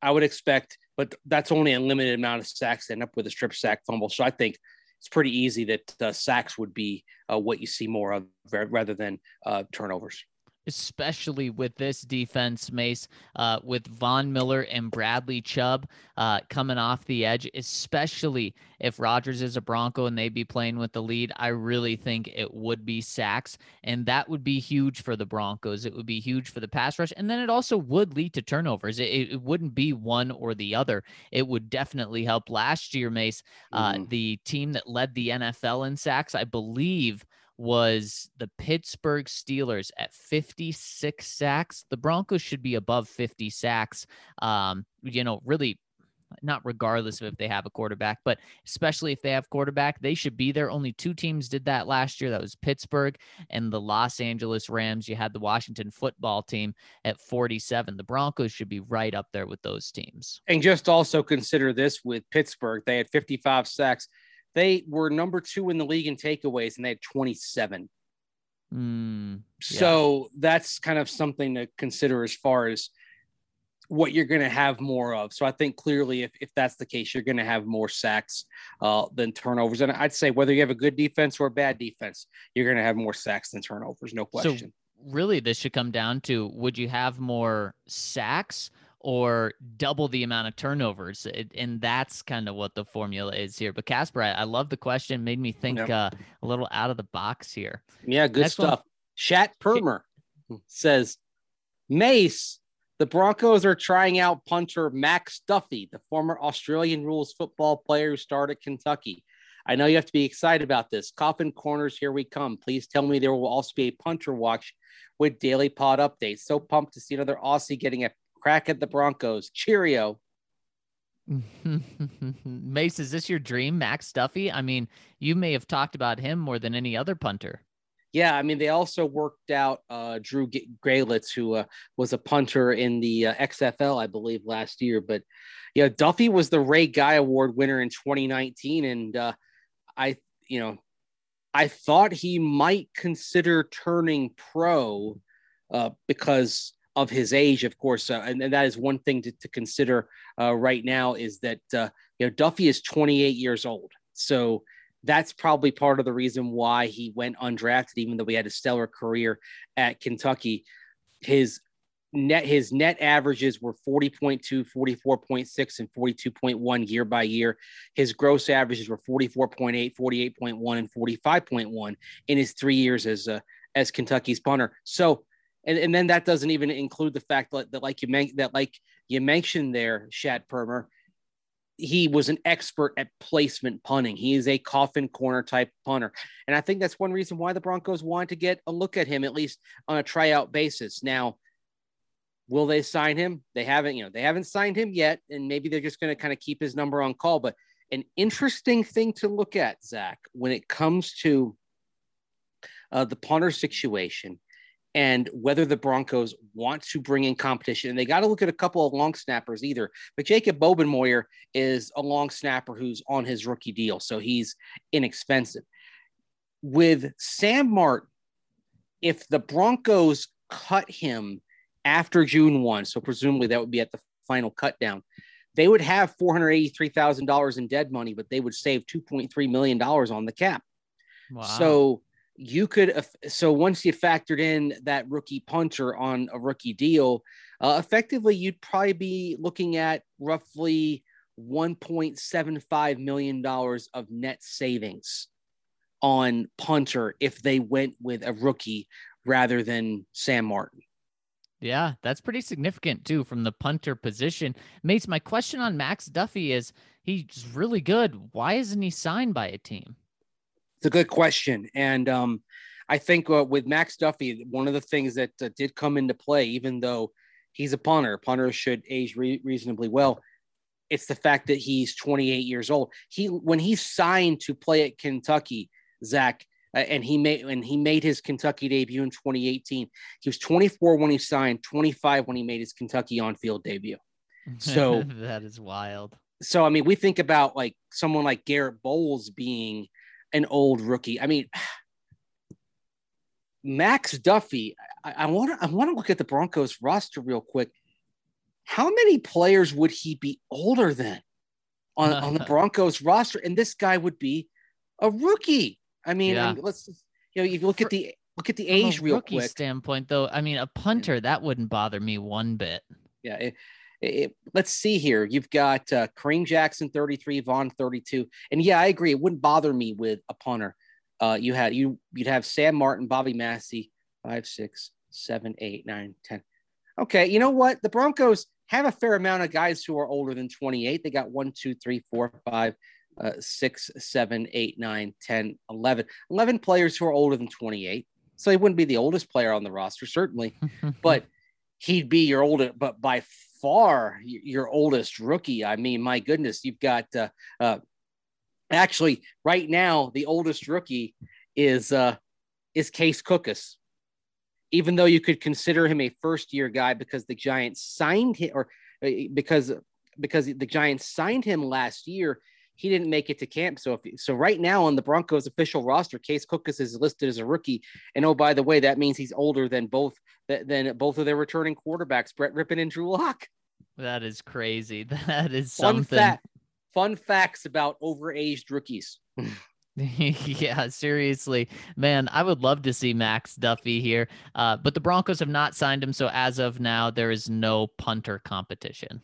I would expect, but that's only a limited amount of sacks end up with a strip sack fumble. So I think it's pretty easy that uh, sacks would be uh, what you see more of rather than uh, turnovers especially with this defense, Mace, uh, with Von Miller and Bradley Chubb uh, coming off the edge, especially if Rodgers is a Bronco and they be playing with the lead. I really think it would be sacks, and that would be huge for the Broncos. It would be huge for the pass rush, and then it also would lead to turnovers. It, it wouldn't be one or the other. It would definitely help. Last year, Mace, uh, mm-hmm. the team that led the NFL in sacks, I believe – was the Pittsburgh Steelers at 56 sacks. The Broncos should be above 50 sacks. Um, you know, really not regardless of if they have a quarterback, but especially if they have quarterback, they should be there. Only two teams did that last year. That was Pittsburgh and the Los Angeles Rams. You had the Washington football team at 47. The Broncos should be right up there with those teams. And just also consider this with Pittsburgh, they had 55 sacks. They were number two in the league in takeaways, and they had 27. Mm, yeah. So that's kind of something to consider as far as what you're going to have more of. So I think clearly, if, if that's the case, you're going to have more sacks uh, than turnovers. And I'd say whether you have a good defense or a bad defense, you're going to have more sacks than turnovers, no question. So really, this should come down to would you have more sacks or double the amount of turnovers? It, and that's kind of what the formula is here. But Casper, I, I love the question. Made me think Yep. uh, a little out of the box here. Yeah, good Next one. stuff. Shat Permer says, Mace, the Broncos are trying out punter Max Duffy, the former Australian rules football player who started at Kentucky. I know you have to be excited about this. Coffin corners, here we come. Please tell me there will also be a punter watch with daily pod updates. So pumped to see another Aussie getting a crack at the Broncos. Cheerio. Mace, is this your dream, Max Duffy? I mean, you may have talked about him more than any other punter. Yeah, I mean, they also worked out uh, Drew G- Galitz, who uh, was a punter in the uh, XFL, I believe, last year. But yeah, Duffy was the Ray Guy Award winner in 2019, and uh, I, you know, I thought he might consider turning pro uh, because of his age, of course, uh, and, and that is one thing to, to consider uh, right now is that uh, you know Duffy is 28 years old, so that's probably part of the reason why he went undrafted, even though he had a stellar career at Kentucky. His net his net averages were 40.2, 44.6, and 42.1 year by year. His gross averages were 44.8, 48.1, and 45.1 in his three years as uh, as Kentucky's punter. So and, and then that doesn't even include the fact that, that like you men- that like you mentioned there, Shad Permer, he was an expert at placement punting. He is a coffin corner type punter. And I think that's one reason why the Broncos wanted to get a look at him, at least on a tryout basis. Now, will they sign him? They haven't, you know, they haven't signed him yet. And maybe they're just going to kind of keep his number on call. But an interesting thing to look at, Zach, when it comes to uh, the punter situation and whether the Broncos want to bring in competition. And they got to look at a couple of long snappers either. But Jacob Bobenmoyer is a long snapper who's on his rookie deal, so he's inexpensive. With Sam Martin, if the Broncos cut him after June 1, so presumably that would be at the final cut down, they would have $483,000 in dead money, but they would save $2.3 million on the cap. Wow. So you could so once you factored in that rookie punter on a rookie deal, uh, effectively you'd probably be looking at roughly 1.75 million dollars of net savings on punter if they went with a rookie rather than Sam Martin. Yeah, that's pretty significant too from the punter position. Mace, my question on Max Duffy is he's really good. Why isn't he signed by a team? It's a good question, and um, I think uh, with Max Duffy, one of the things that uh, did come into play, even though he's a punter, punters should age re- reasonably well. It's the fact that he's 28 years old. He when he signed to play at Kentucky, Zach, uh, and he made when he made his Kentucky debut in 2018. He was 24 when he signed, 25 when he made his Kentucky on-field debut. So- that is wild. So I mean, we think about like someone like Garett Bolles being an old rookie. I mean, Max Duffy. I want to I want to look at the Broncos roster real quick. How many players would he be older than on, on the Broncos roster? And this guy would be a rookie. I mean, Yeah. I mean, let's you know, you look at the look at the From age a real rookie quick. standpoint, though, I mean, a punter that wouldn't bother me one bit. Yeah. It, it, let's see here. You've got uh, Kareem Jackson, 33, Von, 32. And yeah, I agree. It wouldn't bother me with a punter. Uh, you had you you'd have Sam Martin, Bobby Massey, five, six, seven, eight, nine, ten. Okay, you know what? The Broncos have a fair amount of guys who are older than 28. They got one, two, three, four, five, uh, six, seven, eight, nine, 10, 11. 11 players who are older than 28. So he wouldn't be the oldest player on the roster, certainly but he'd be your older, but by far your oldest rookie. I mean, my goodness, you've got uh, uh, actually right now the oldest rookie is uh, is Case Cookus. Even though you could consider him a first year guy because the Giants signed him or uh, because because the Giants signed him last year, he didn't make it to camp. So if so, right now on the Broncos official roster, Case Cookus is listed as a rookie. And oh, by the way, that means he's older than both than both of their returning quarterbacks, Brett Rypien and Drew Lock. That is crazy. That is Fun something. fact. Fun facts about overaged rookies. yeah, seriously, man, I would love to see Max Duffy here, uh, but the Broncos have not signed him, so as of now, there is no punter competition.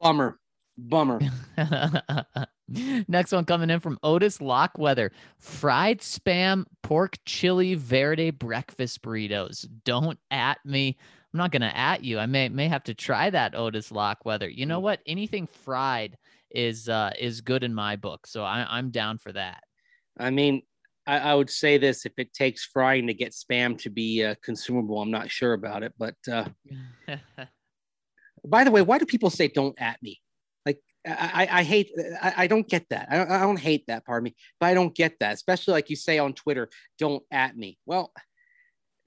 Bummer. Bummer. Next one coming in from Otis Lockweather. Fried spam pork chili verde breakfast burritos. Don't at me. I'm not gonna at you. I may may have to try that Otis Lockweather. You know what? Anything fried is uh is good in my book. So I, I'm down for that. I mean, I, I would say this if it takes frying to get spam to be uh, consumable, I'm not sure about it. But uh, by the way, why do people say don't at me? I, I, hate, I, I don't get that. I don't, I don't hate that, pardon me, but I don't get that, especially like you say on Twitter, don't at me. Well,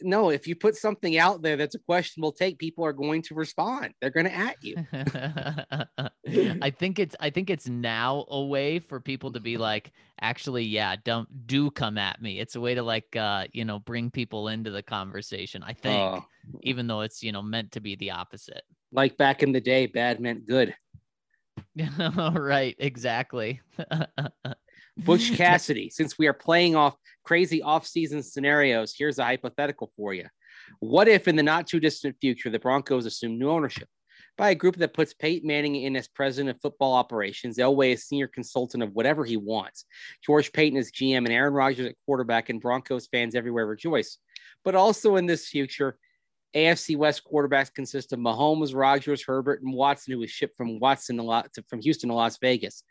no, if you put something out there that's a questionable take, people are going to respond. They're going to at you. I think it's I think it's now a way for people to be like, actually, yeah, don't do come at me. It's a way to like uh, you know, bring people into the conversation, I think, Oh, even though it's, you know, meant to be the opposite. like back in the day, bad meant good. right, exactly. Butch Cassidy, since we are playing off crazy off-season scenarios, here's a hypothetical for you. What if in the not too distant future the Broncos assume new ownership by a group that puts Peyton Manning in as president of football operations, Elway as senior consultant of whatever he wants, George Paton as GM, and Aaron Rodgers at quarterback, and Broncos fans everywhere rejoice. But also in this future, AFC West quarterbacks consist of Mahomes, Rodgers, Herbert, and Watson, who was shipped from Watson to Las, from Houston to Las Vegas.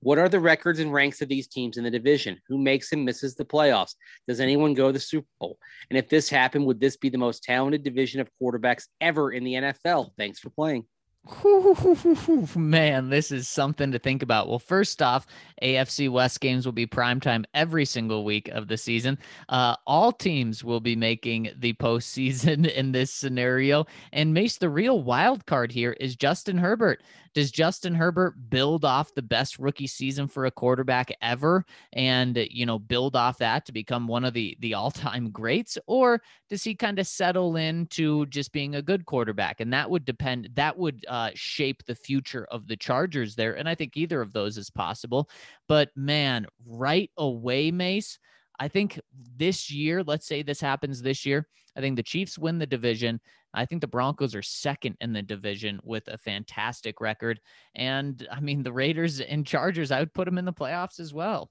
What are the records and ranks of these teams in the division? Who makes and misses the playoffs? Does anyone go to the Super Bowl? And if this happened, would this be the most talented division of quarterbacks ever in the NFL? Thanks for playing. Man, this is something to think about. Well, first off, AFC West games will be primetime every single week of the season. Uh, all teams will be making the postseason in this scenario. And Mace, the real wild card here is Justin Herbert. Does Justin Herbert build off the best rookie season for a quarterback ever and, you know, build off that to become one of the, the all time greats? Or does he kind of settle into just being a good quarterback? And that would depend, that would uh, shape the future of the Chargers there. And I think either of those is possible. But man, right away, Mace, I think this year, let's say this happens this year, I think the Chiefs win the division. I think the Broncos are second in the division with a fantastic record. And I mean, the Raiders and Chargers, I would put them in the playoffs as well.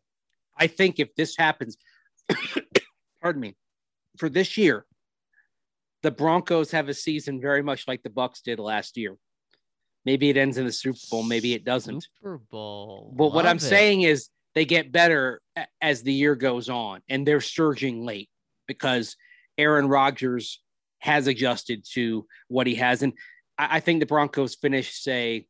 I think if this happens, pardon me, for this year, the Broncos have a season very much like the Bucs did last year. Maybe it ends in the Super Bowl, maybe it doesn't. Super Bowl. But what I'm it. saying is they get better as the year goes on, and they're surging late because Aaron Rodgers has adjusted to what he has. And I, I think the Broncos finish, say,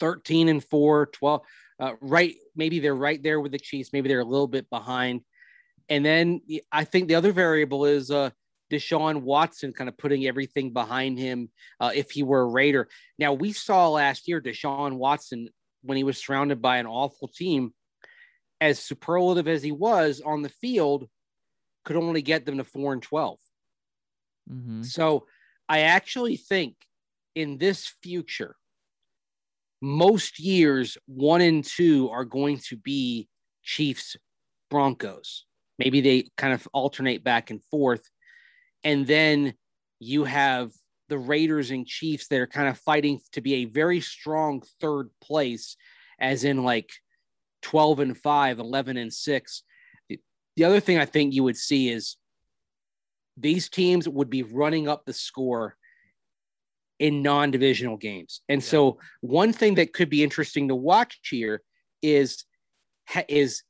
13 and 4, 12, uh, right. Maybe they're right there with the Chiefs. Maybe they're a little bit behind. And then I think the other variable is uh, Deshaun Watson kind of putting everything behind him uh, if he were a Raider. Now, we saw last year Deshaun Watson when he was surrounded by an awful team, as superlative as he was on the field, could only get them to four and 12. Mhm. So I actually think in this future, most years one and two are going to be Chiefs Broncos. Maybe they kind of alternate back and forth. And then you have the Raiders and Chiefs that are kind of fighting to be a very strong third place, as in like 12 and 5, 11 and 6. The- The other thing I think you would see is these teams would be running up the score in non-divisional games. And so one thing that could be interesting to watch here is is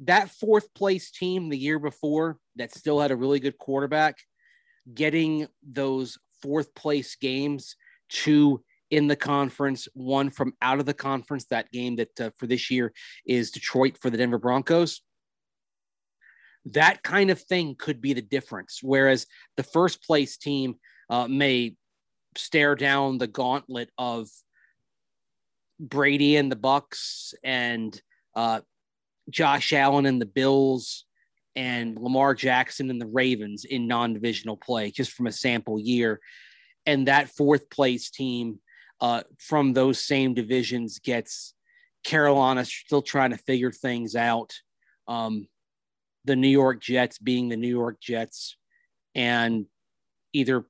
that fourth place team the year before that still had a really good quarterback. Getting those fourth place games, two in the conference, one from out of the conference. That game that uh, for this year is Detroit for the Denver Broncos. That kind of thing could be the difference. Whereas the first place team uh, may stare down the gauntlet of Brady and the Bucs and uh, Josh Allen and the Bills and Lamar Jackson and the Ravens in non-divisional play, just from a sample year. And that fourth place team uh, from those same divisions gets Carolina still trying to figure things out. Um, the New York Jets being the New York Jets, and either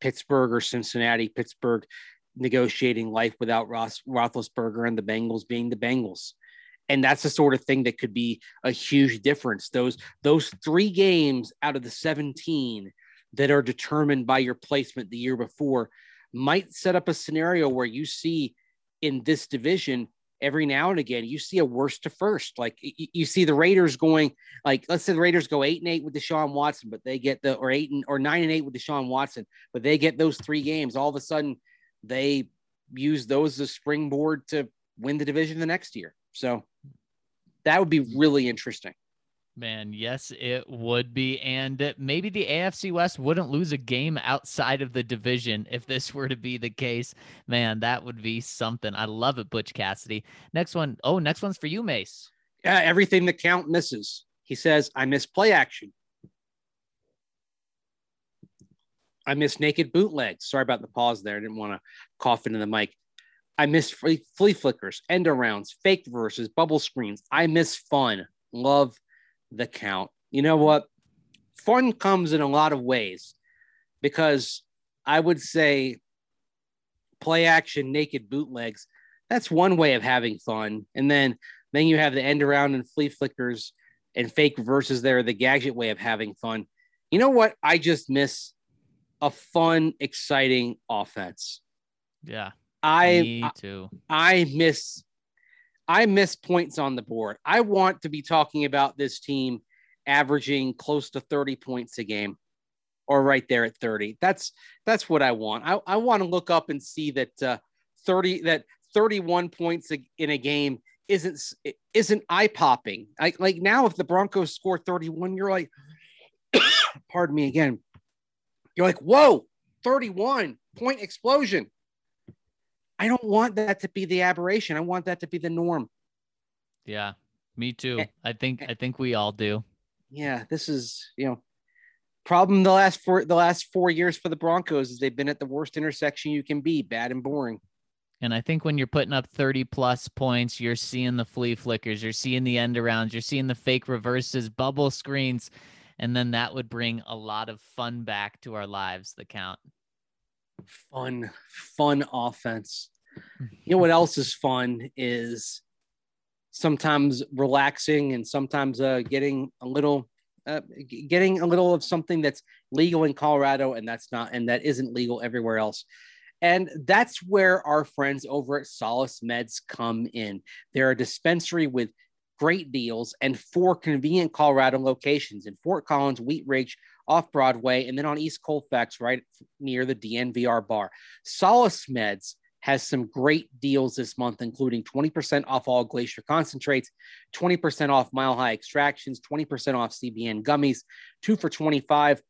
Pittsburgh or Cincinnati. Pittsburgh negotiating life without Ross Roethlisberger, and the Bengals being the Bengals and that's the sort of thing that could be a huge difference. Those those three games out of the 17 that are determined by your placement the year before might set up a scenario where you see in this division every now and again you see a worst to first. Like you see the raiders going like let's say the raiders go eight and eight with deshaun watson but they get the or eight and or nine and eight with deshaun watson but they get those three games. All of a sudden they use those as a springboard to win the division the next year so that would be really interesting. Man, yes, it would be. And maybe the AFC West wouldn't lose a game outside of the division if this were to be the case. Man, that would be something. I love it, Butch Cassidy. Next one. Oh, next one's for you, Mace. Yeah, everything the count misses. He says, I miss play action. I miss naked bootlegs. Sorry about the pause there. I didn't want to cough into the mic. I miss flea, flea flickers, end arounds, fake verses, bubble screens. I miss fun. Love the count. You know what? Fun comes in a lot of ways because I would say play action, naked bootlegs. That's one way of having fun. And then then you have the end around and flea flickers and fake verses there, the gadget way of having fun. You know what? I just miss a fun, exciting offense. Yeah. I too. I miss I miss points on the board. I want to be talking about this team averaging close to 30 points a game or right there at 30. That's that's what I want. I, I want to look up and see that uh, 30 that 31 points in a game isn't isn't eye popping. Like like now if the Broncos score 31, you're like pardon me again. You're like, "Whoa, 31 point explosion." I don't want that to be the aberration. I want that to be the norm. Yeah, me too. I think. I think we all do. Yeah, this is you know problem the last four the last four years for the Broncos is they've been at the worst intersection you can be, bad and boring. And I think when you're putting up 30 plus points, you're seeing the flea flickers, you're seeing the end arounds, you're seeing the fake reverses, bubble screens, and then that would bring a lot of fun back to our lives, the count fun, fun offense. You know what else is fun is sometimes relaxing and sometimes uh, getting a little uh, getting a little of something that's legal in Colorado and that's not and that isn't legal everywhere else. And that's where our friends over at Solace Meds come in. They're a dispensary with great deals and four convenient Colorado locations in Fort Collins, Wheat Ridge, off Broadway, and then on East Colfax, right near the DNVR bar. Solace Meds has some great deals this month, including 20% off all glacier concentrates, 20% off mile high extractions, 20% off CBN gummies, two for 25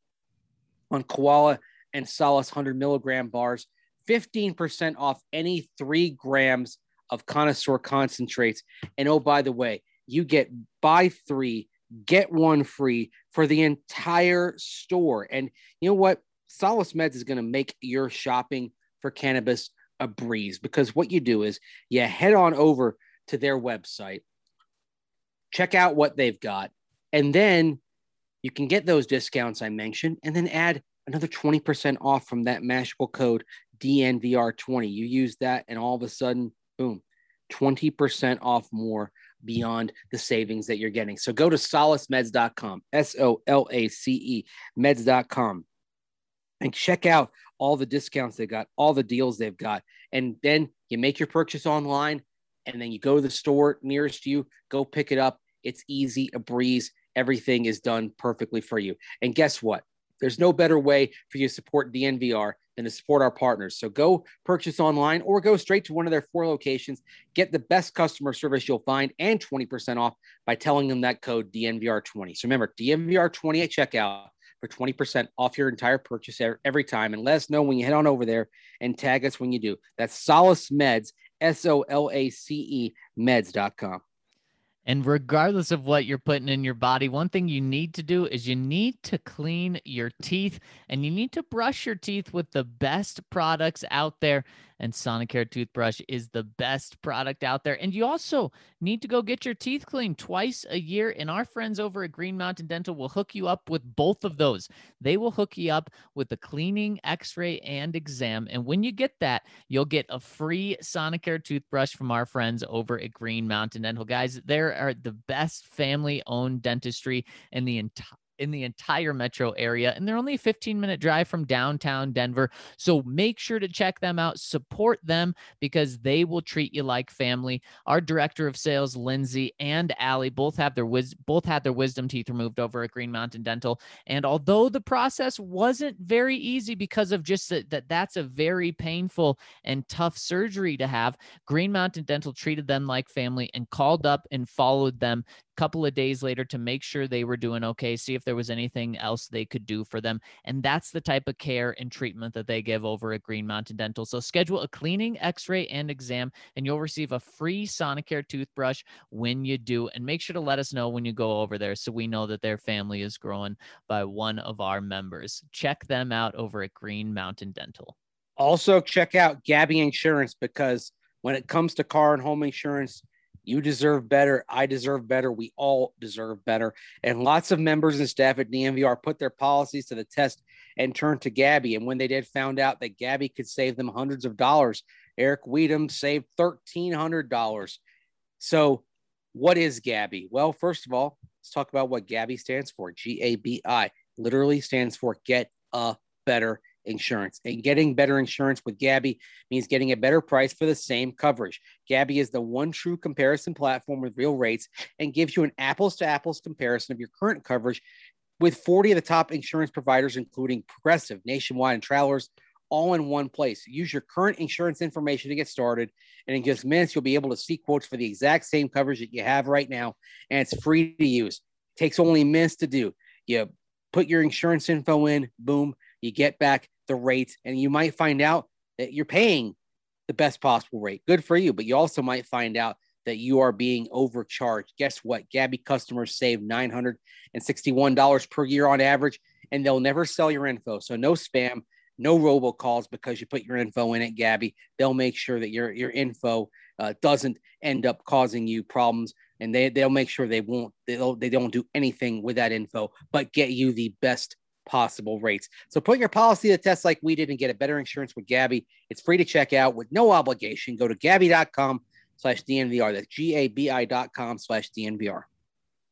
on koala and solace 100 milligram bars, 15% off any three grams of connoisseur concentrates. And oh, by the way, you get buy three, get one free for the entire store. And you know what? Solace Meds is going to make your shopping for cannabis a breeze because what you do is you head on over to their website, check out what they've got, and then you can get those discounts I mentioned and then add another 20% off from that Mashable code DNVR20. You use that, and all of a sudden, boom, 20% off more beyond the savings that you're getting. So go to solacemeds.com, S O L A C E, meds.com, and check out all the discounts they've got, all the deals they've got. And then you make your purchase online and then you go to the store nearest you, go pick it up. It's easy, a breeze. Everything is done perfectly for you. And guess what? There's no better way for you to support DNVR than to support our partners. So go purchase online or go straight to one of their four locations. Get the best customer service you'll find and 20% off by telling them that code DNVR20. So remember, DNVR20 at checkout for 20% off your entire purchase every time. And let us know when you head on over there and tag us when you do. That's Solace Meds, S O L A C E meds.com. And regardless of what you're putting in your body, one thing you need to do is you need to clean your teeth and you need to brush your teeth with the best products out there and Sonicare toothbrush is the best product out there. And you also need to go get your teeth cleaned twice a year. And our friends over at Green Mountain Dental will hook you up with both of those. They will hook you up with the cleaning, x ray, and exam. And when you get that, you'll get a free Sonicare toothbrush from our friends over at Green Mountain Dental. Guys, they are the best family owned dentistry in the entire in the entire metro area. And they're only a 15 minute drive from downtown Denver. So make sure to check them out, support them because they will treat you like family. Our director of sales, Lindsay and Allie, both have their wis- both had their wisdom teeth removed over at Green Mountain Dental. And although the process wasn't very easy because of just that, that that's a very painful and tough surgery to have, Green Mountain Dental treated them like family and called up and followed them couple of days later to make sure they were doing okay, see if there was anything else they could do for them. And that's the type of care and treatment that they give over at Green Mountain Dental. So schedule a cleaning, x ray, and exam, and you'll receive a free Sonicare toothbrush when you do. And make sure to let us know when you go over there so we know that their family is growing by one of our members. Check them out over at Green Mountain Dental. Also, check out Gabi Insurance because when it comes to car and home insurance, you deserve better. I deserve better. We all deserve better. And lots of members and staff at DNVR put their policies to the test and turned to Gabi. And when they did, found out that Gabi could save them hundreds of dollars. Eric Weedham saved $1,300. So, what is Gabi? Well, first of all, let's talk about what Gabi stands for. G A B I literally stands for Get a Better insurance. And getting better insurance with Gabi means getting a better price for the same coverage. Gabi is the one true comparison platform with real rates and gives you an apples to apples comparison of your current coverage with 40 of the top insurance providers, including Progressive, Nationwide, and Travelers, all in one place. Use your current insurance information to get started. And in just minutes, you'll be able to see quotes for the exact same coverage that you have right now. And it's free to use. It takes only minutes to do. You put your insurance info in, boom, you get back the rates, and you might find out that you're paying the best possible rate. Good for you, but you also might find out that you are being overcharged. Guess what? Gabi customers save $961 per year on average, and they'll never sell your info. So no spam, no robocalls because you put your info in at Gabi. They'll make sure that your your info uh, doesn't end up causing you problems, and they they'll make sure they won't they don't, they don't do anything with that info, but get you the best possible rates. So put your policy to test like we did and get a better insurance with Gabi. It's free to check out with no obligation. Go to Gabi.com slash DNVR. That's G-A-B-I dot com slash DNVR.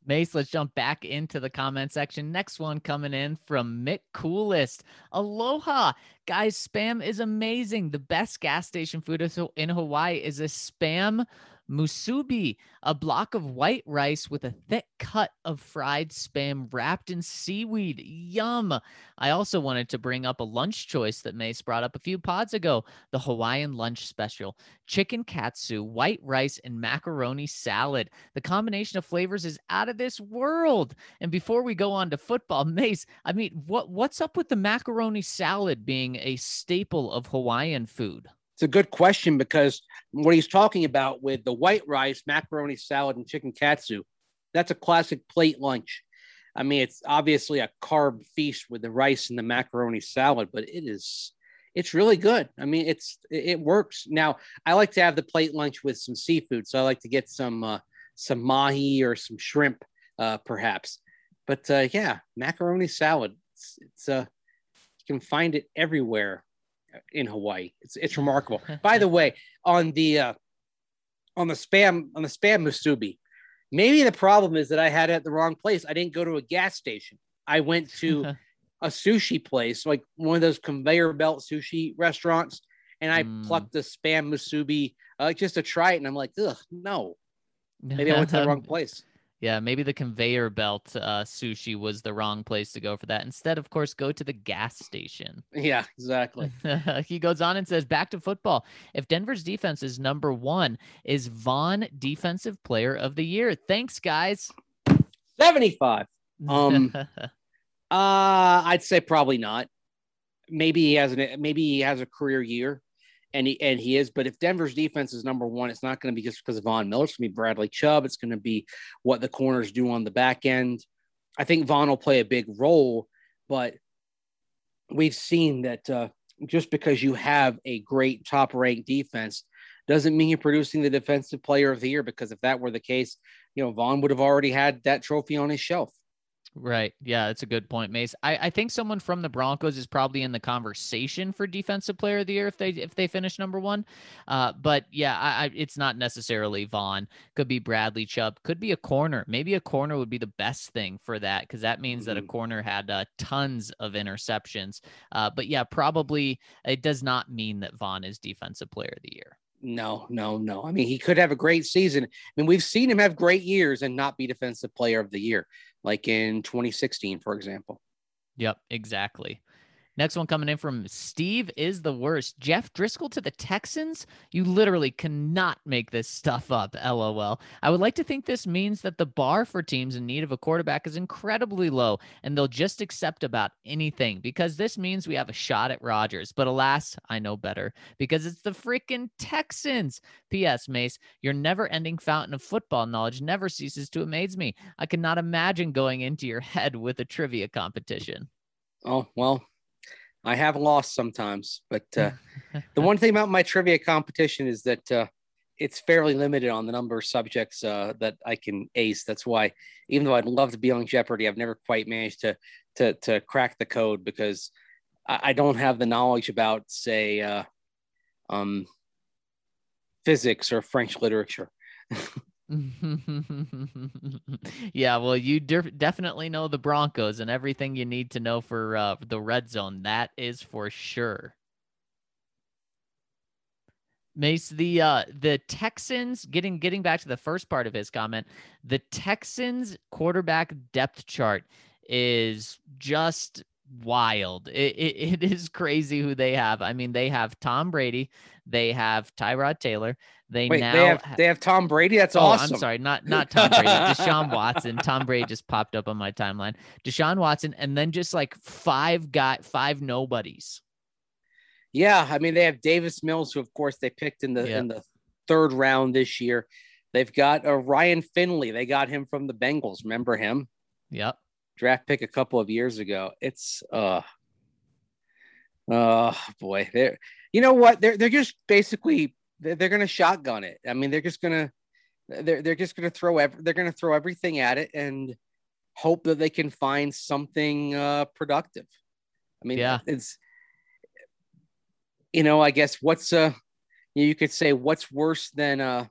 Mace, let's jump back into the comment section. Next one coming in from Mick Coolest. Aloha. Guys, spam is amazing. The best gas station food in Hawaii is a spam musubi, a block of white rice with a thick cut of fried spam wrapped in seaweed. Yum. I also wanted to bring up a lunch choice that Mace brought up a few pods ago the Hawaiian lunch special chicken katsu, white rice, and macaroni salad. The combination of flavors is out of this world. And before we go on to football, Mace, I mean, what, what's up with the macaroni salad being a staple of Hawaiian food? It's a good question because what he's talking about with the white rice, macaroni salad, and chicken katsu, that's a classic plate lunch. I mean, it's obviously a carb feast with the rice and the macaroni salad, but it is it's really good. I mean, it's it works. Now, I like to have the plate lunch with some seafood, so I like to get some uh, some mahi or some shrimp, uh, perhaps. But uh, yeah, macaroni salad. It's, it's uh, you can find it everywhere in Hawaii. It's it's remarkable. By the way, on the uh, on the spam on the spam musubi, maybe the problem is that I had it at the wrong place. I didn't go to a gas station. I went to a sushi place, like one of those conveyor belt sushi restaurants, and I mm. plucked the spam musubi uh, just to try it, and I'm like, ugh, no. Maybe I went to the wrong place. Yeah, maybe the conveyor belt uh, sushi was the wrong place to go for that. Instead, of course, go to the gas station. Yeah, exactly. he goes on and says, back to football. If Denver's defense is number one, is Von defensive player of the year? Thanks, guys. 75. Um, uh, I'd say probably not. Maybe he has an maybe he has a career year, and he and he is. But if Denver's defense is number one, it's not going to be just because of Von Miller. It's going to be Bradley Chubb. It's going to be what the corners do on the back end. I think Von will play a big role, but we've seen that uh, just because you have a great top ranked defense doesn't mean you're producing the defensive player of the year. Because if that were the case, you know, Von would have already had that trophy on his shelf. Right. Yeah, that's a good point, Mace. I, I think someone from the Broncos is probably in the conversation for defensive player of the year if they if they finish number one. Uh, but yeah, I, I, it's not necessarily Von. Could be Bradley Chubb. Could be a corner. Maybe a corner would be the best thing for that because that means mm-hmm. that a mm-hmm. corner had uh, tons of interceptions. Uh, but yeah, probably it does not mean that Von is defensive player of the year. No, no, no. I mean, he could have a great season. I mean, we've seen him have great years and not be defensive player of the year like in 2016, for example. Yep, exactly. Next one coming in from Steve is the worst. Jeff Driskel to the Texans? You literally cannot make this stuff up. LOL. I would like to think this means that the bar for teams in need of a quarterback is incredibly low and they'll just accept about anything because this means we have a shot at Rodgers. But alas, I know better because it's the freaking Texans. P.S. Mace, your never ending fountain of football knowledge never ceases to amaze me. I cannot imagine going into your head with a trivia competition. Oh, well, I have lost sometimes, but uh, the one thing about my trivia competition is that uh, it's fairly limited on the number of subjects uh, that I can ace. That's why, even though I'd love to be on Jeopardy, I've never quite managed to to to crack the code because I, I don't have the knowledge about, say, uh, um, physics or French literature. yeah, well, you de- definitely know the Broncos and everything you need to know for uh, the red zone. That is for sure. Mace, the uh, the Texans getting getting back to the first part of his comment, the Texans quarterback depth chart is just wild. It, it, it is crazy who they have. I mean, they have Tom Brady, they have Tyrod Taylor, they Wait, now they have they have Tom Brady. That's oh, awesome. I'm sorry, not not Tom Brady. Deshaun Watson. Tom Brady just popped up on my timeline. Deshaun Watson, and then just like five got five nobodies. Yeah, I mean they have Davis Mills, who of course they picked in the yep. in the third round this year. They've got a uh, Ryan Finley. They got him from the Bengals. Remember him? Yep. Draft pick a couple of years ago. It's uh oh boy. They're you know what? They're they're just basically they're, they're going to shotgun it. I mean, they're just going to they're they're just to throw ev- they're going to throw everything at it and hope that they can find something uh, productive. I mean, yeah, it's you know, I guess what's uh you could say what's worse than uh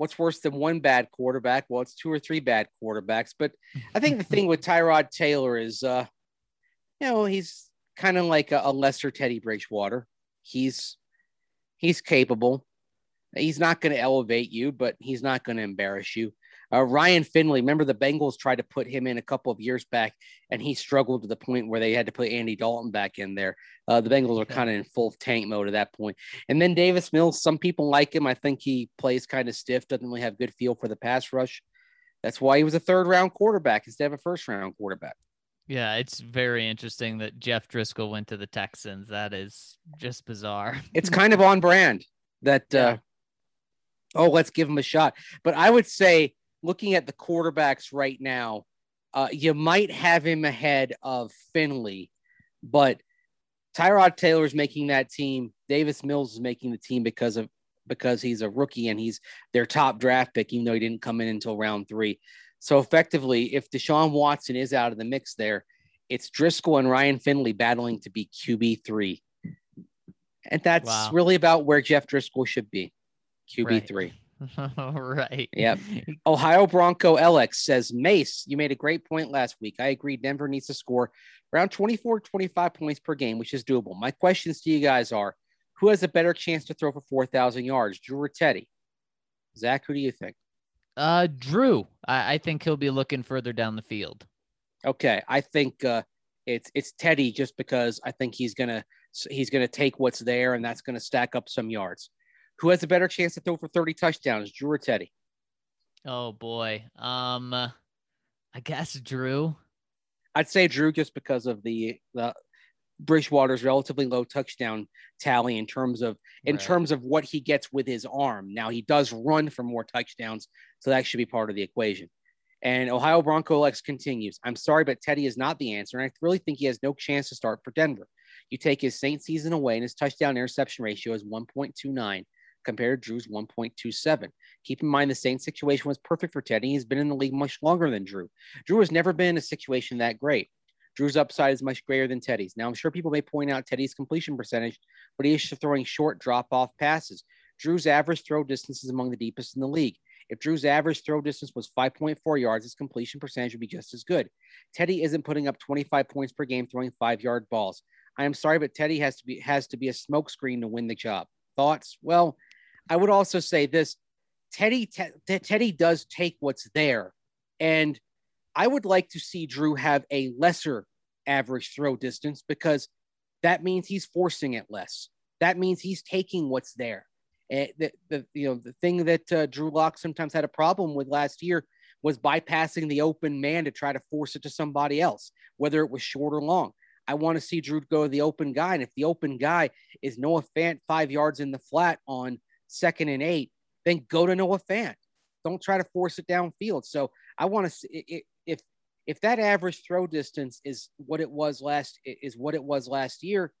what's worse than one bad quarterback? Well, it's two or three bad quarterbacks. But I think the thing with Tyrod Taylor is uh you know, he's kind of like a, a lesser Teddy Bridgewater. He's He's capable. He's not going to elevate you, but he's not going to embarrass you. Uh, Ryan Finley, remember the Bengals tried to put him in a couple of years back, and he struggled to the point where they had to put Andy Dalton back in there. Uh, the Bengals are kind of in full tank mode at that point. And then Davis Mills, some people like him. I think he plays kind of stiff, doesn't really have good feel for the pass rush. That's why he was a third round quarterback instead of a first round quarterback. Yeah, it's very interesting that Jeff Driskel went to the Texans. That is just bizarre. it's kind of on brand that, uh, oh, let's give him a shot. But I would say, looking at the quarterbacks right now, uh, you might have him ahead of Finley, but Tyrod Taylor is making that team. Davis Mills is making the team because of because he's a rookie and he's their top draft pick, even though he didn't come in until round three. So effectively, if Deshaun Watson is out of the mix there, it's Driskel and Ryan Finley battling to be QB three. And that's wow. really about where Jeff Driskel should be. QB three. Right. right. Yep. Ohio Bronco LX says, Mace, you made a great point last week. I agree. Denver needs to score around 24, 25 points per game, which is doable. My questions to you guys are who has a better chance to throw for 4,000 yards, Drew or Teddy? Zach, who do you think? Uh, Drew, I, I think he'll be looking further down the field. Okay, I think uh, it's it's Teddy just because I think he's gonna he's gonna take what's there and that's gonna stack up some yards. Who has a better chance to throw for 30 touchdowns, Drew or Teddy? Oh boy. Um, I guess Drew. I'd say Drew just because of the the Bridgewater's relatively low touchdown tally in terms of in Right. terms of what he gets with his arm. Now he does run for more touchdowns, so that should be part of the equation. And Ohio Bronco Lex continues. I'm sorry, but Teddy is not the answer, and I really think he has no chance to start for Denver. You take his Saint season away, and his touchdown interception ratio is 1.29 compared to Drew's 1.27. Keep in mind the Saints situation was perfect for Teddy. He's been in the league much longer than Drew. Drew has never been in a situation that great. Drew's upside is much greater than Teddy's. Now, I'm sure people may point out Teddy's completion percentage, but he is throwing short drop off passes. Drew's average throw distance is among the deepest in the league. If Drew's average throw distance was 5.4 yards, his completion percentage would be just as good. Teddy isn't putting up 25 points per game throwing five yard balls. I am sorry, but Teddy has to be has to be a smokescreen to win the job. Thoughts? Well, I would also say this: Teddy Te- Teddy does take what's there, and I would like to see Drew have a lesser average throw distance because that means he's forcing it less. That means he's taking what's there. And the, the you know the thing that uh, Drew Lock sometimes had a problem with last year was bypassing the open man to try to force it to somebody else, whether it was short or long. I want to see Drew go to the open guy, and if the open guy is Noah Fant five yards in the flat on second and eight, then go to Noah Fant. Don't try to force it downfield. So I want to see if if that average throw distance is what it was last is what it was last year,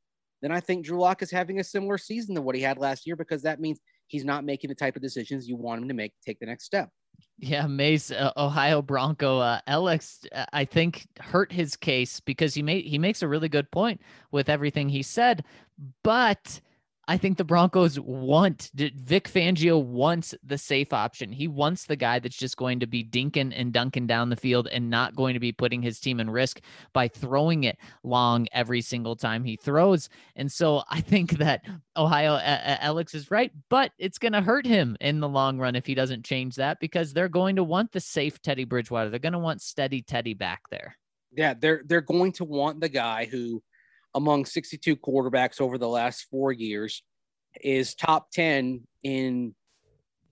then I think Drew Lock is having a similar season to what he had last year because that means he's not making the type of decisions you want him to make. Take the next step. Yeah, Mace, uh, Ohio Bronco, uh, Alex, uh, I think hurt his case because he made he makes a really good point with everything he said, but I think the Broncos want Vic Fangio wants the safe option. He wants the guy that's just going to be dinking and dunking down the field and not going to be putting his team in risk by throwing it long every single time he throws. And so I think that Ohio Alex is right, but it's going to hurt him in the long run if he doesn't change that because they're going to want the safe Teddy Bridgewater. They're going to want steady Teddy back there. Yeah, they're they're going to want the guy who, among 62 quarterbacks over the last four years, is top 10 in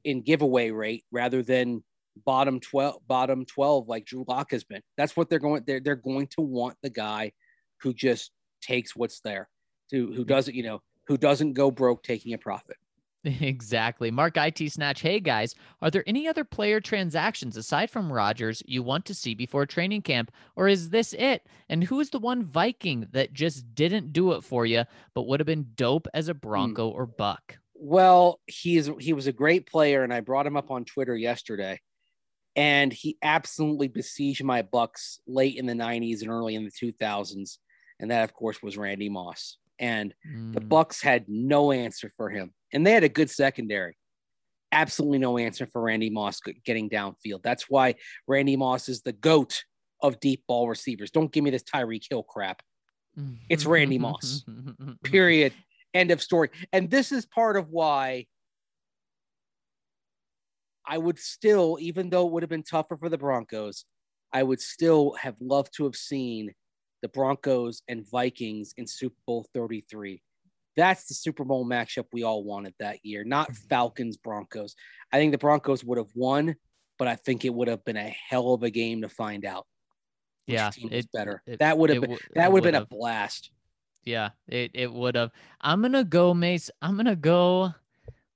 in giveaway rate rather than bottom 12 bottom 12 like Drew Lock has been. That's what they're going they're they're going to want the guy who just takes what's there, who who doesn't, you know, who doesn't go broke taking a profit. Exactly. Mark IT Snatch. Hey guys, are there any other player transactions aside from Rodgers you want to see before training camp, or is this it? And who is the one Viking that just didn't do it for you, but would have been dope as a Bronco or Buck? Well, he is he was a great player, and I brought him up on Twitter yesterday, and he absolutely besieged my Bucs late in the '90s and early in the 2000s, and that of course was Randy Moss. And the Mm, Bucs had no answer for him, and they had a good secondary. Absolutely no answer for Randy Moss getting downfield. That's why Randy Moss is the goat of deep ball receivers. Don't give me this Tyreek Hill crap. It's Randy Moss. period end of story and this is part of why i would still even though it would have been tougher for the broncos i would still have loved to have seen the broncos and vikings in super bowl 33 that's the super bowl matchup we all wanted that year not mm-hmm. falcons broncos i think the broncos would have won but i think it would have been a hell of a game to find out which Yeah, team was it- better it- that would have been that would have been a blast Yeah, it, it would have. I'm gonna go, Mace. I'm gonna go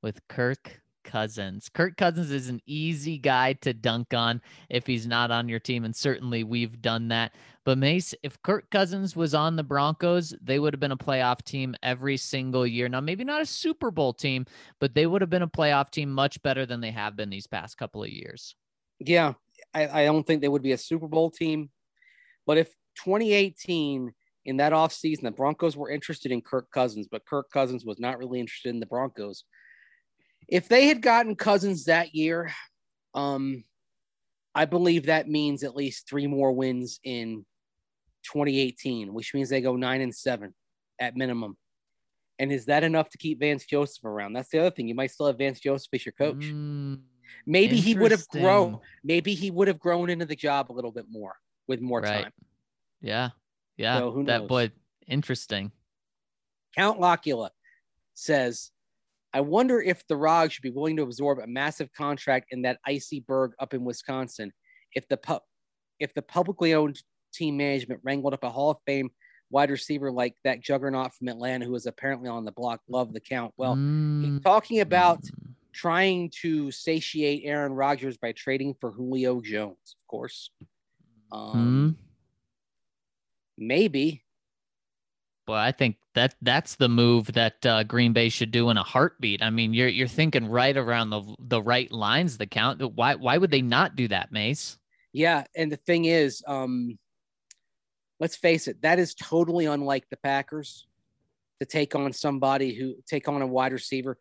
with Kirk Cousins. Kirk Cousins is an easy guy to dunk on if he's not on your team, and certainly we've done that. But Mace, if Kirk Cousins was on the Broncos, they would have been a playoff team every single year. Now, maybe not a Super Bowl team, but they would have been a playoff team much better than they have been these past couple of years. Yeah, I, I don't think they would be a Super Bowl team. But if 2018 in that offseason, the Broncos were interested in Kirk Cousins, but Kirk Cousins was not really interested in the Broncos. If they had gotten Cousins that year, um, I believe that means at least three more wins in 2018, which means they go nine and seven at minimum. And is that enough to keep Vance Joseph around? That's the other thing. You might still have Vance Joseph as your coach. Mm, Maybe he would have grown. Maybe he would have grown into the job a little bit more with more Right. time. Yeah. Yeah. So who that knows? boy, interesting. Count Locula says, I wonder if the Rog should be willing to absorb a massive contract in that icy burg up in Wisconsin if the pu- if the publicly owned team management wrangled up a Hall of Fame wide receiver like that juggernaut from Atlanta who was apparently on the block. Love the count. Well, he's Mm, talking about mm. trying to satiate Aaron Rodgers by trading for Julio Jones, of course. Um, Hmm. Maybe. Well, I think that that's the move that uh, Green Bay should do in a heartbeat. I mean, you're you're thinking right around the the right lines. The count. Why why would they not do that, Mace? Yeah, and the thing is, um, let's face it, that is totally unlike the Packers to take on somebody who take on a wide receiver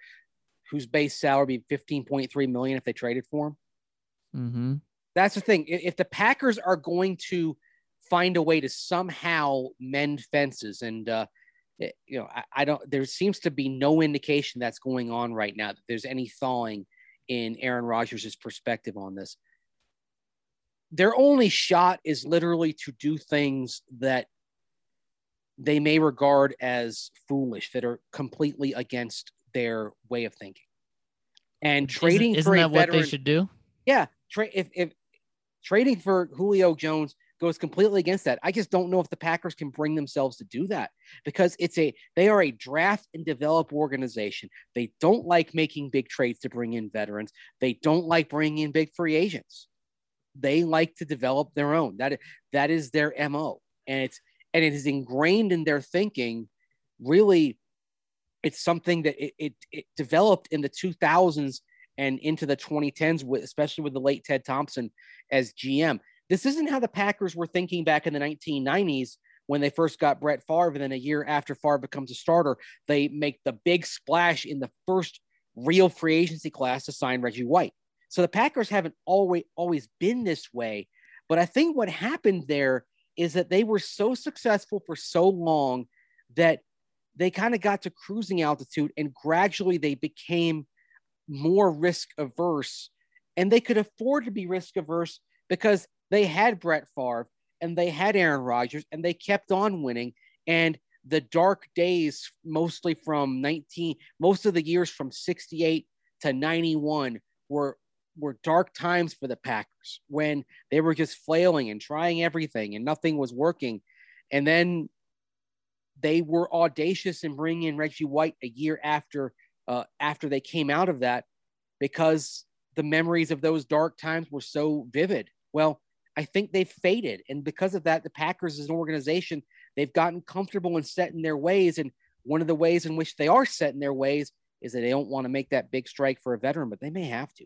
whose base salary would be 15.3 million if they traded for him. Mm-hmm. That's the thing. If the Packers are going to find a way to somehow mend fences, and uh, it- you know, I, I don't. There seems to be no indication that's going on right now. That there's any thawing in Aaron Rodgers' perspective on this. Their only shot is literally to do things that they may regard as foolish, that are completely against their way of thinking. And trading isn't, isn't for a that what they should do? yeah, tra- if, if trading for Julio Jones goes completely against that, I just don't know if the Packers can bring themselves to do that because it's a they are a draft and develop organization. They don't like making big trades to bring in veterans. They don't like bringing in big free agents. They like to develop their own. That that is their mo, and it's and it is ingrained in their thinking. Really, it's something that it, it, it developed in the 2000s and into the 2010s, with, especially with the late Ted Thompson as GM. This isn't how the Packers were thinking back in the 1990s when they first got Brett Favre. And then a year after Favre becomes a starter, they make the big splash in the first real free agency class to sign Reggie White. So the Packers haven't always always been this way. But I think what happened there is that they were so successful for so long that they kind of got to cruising altitude and gradually they became more risk averse and they could afford to be risk averse because they had Brett Favre and they had Aaron Rodgers and they kept on winning and the dark days mostly from 19 most of the years from 68 to 91 were were dark times for the Packers when they were just flailing and trying everything and nothing was working and then they were audacious in bringing in Reggie White a year after uh, after they came out of that because the memories of those dark times were so vivid. Well, I think they've faded, and because of that, the Packers as an organization they've gotten comfortable and set in their ways. And one of the ways in which they are set in their ways is that they don't want to make that big strike for a veteran, but they may have to.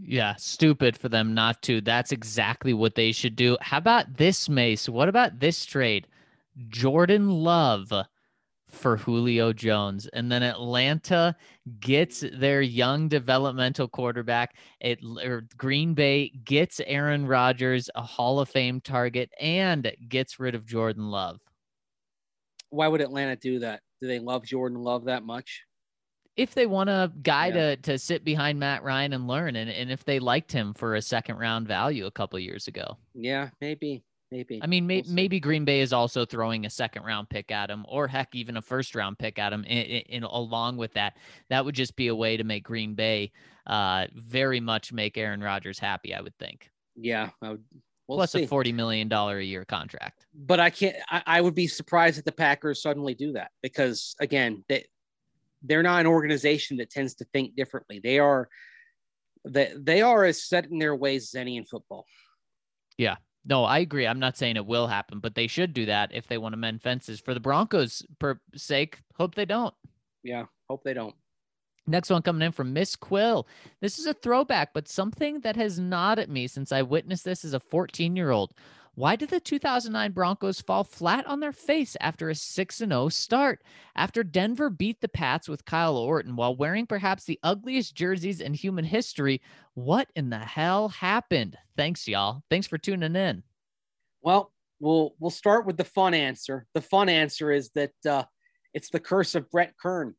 Yeah, stupid for them not to. That's exactly what they should do. How about this, Mace? What about this trade? Jordan Love for Julio Jones. And then Atlanta gets their young developmental quarterback. It or Green Bay gets Aaron Rodgers, a Hall of Fame target, and gets rid of Jordan Love. Why would Atlanta do that? Do they love Jordan Love that much? If they want a guy Yeah. to to sit behind Matt Ryan and learn, and, and if they liked him for a second round value a couple years ago. Yeah, maybe, maybe. I mean, may, We'll maybe Green Bay is also throwing a second round pick at him, or heck, even a first round pick at him. In, in, along with that, that would just be a way to make Green Bay uh, very much make Aaron Rodgers happy. I would think. yeah, I would, we'll Plus see. a forty million dollar a year contract. but I can't. I, I would be surprised if the Packers suddenly do that because again, they they're not an organization that tends to think differently. They are they, they are as set in their ways as any in football. No, I agree. I'm not saying it will happen, but they should do that if they want to mend fences for the Broncos' per sake. Hope they don't. Yeah, hope they don't. Next one coming in from Miss Quill. This is a throwback, but something that has gnawed at me since I witnessed this as a 14 year old. Why did the 2009 Broncos fall flat on their face after a 6 0 start? After Denver beat the Pats with Kyle Orton while wearing perhaps the ugliest jerseys in human history, what in the hell happened? Thanks, y'all. Thanks for tuning in. Well, we'll we'll start with the fun answer. The fun answer is that uh, it's the curse of Brett Kern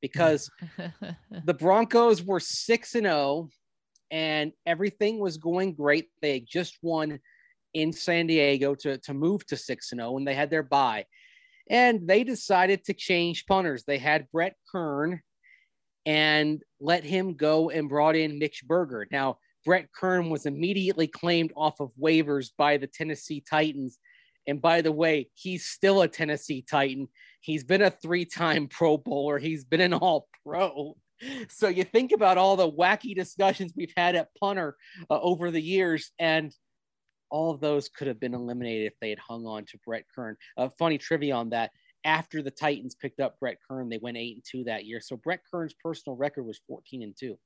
because the Broncos were six and zero and everything was going great. They just won in San Diego to, to move to 6 and 0, and they had their bye. And they decided to change punters. They had Brett Kern and let him go and brought in Mitch Berger. Now, Brett Kern was immediately claimed off of waivers by the Tennessee Titans. And by the way, he's still a Tennessee Titan. He's been a three time Pro Bowler, he's been an all pro. So you think about all the wacky discussions we've had at punter uh, over the years, and all of those could have been eliminated if they had hung on to Brett Kern. Uh, funny trivia on that. After the Titans picked up Brett Kern, they went eight and two that year. So Brett Kern's personal record was 14 and two.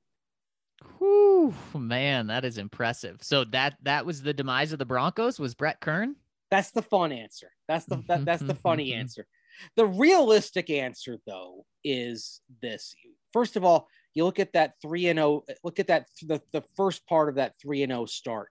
Whew, man, that is impressive. So that that was the demise of the Broncos was Brett Kern. That's the fun answer. That's the that, that's the funny answer. The realistic answer though is this. First of all, you look at that 3 and 0 look at that the, the first part of that 3 and 0 start.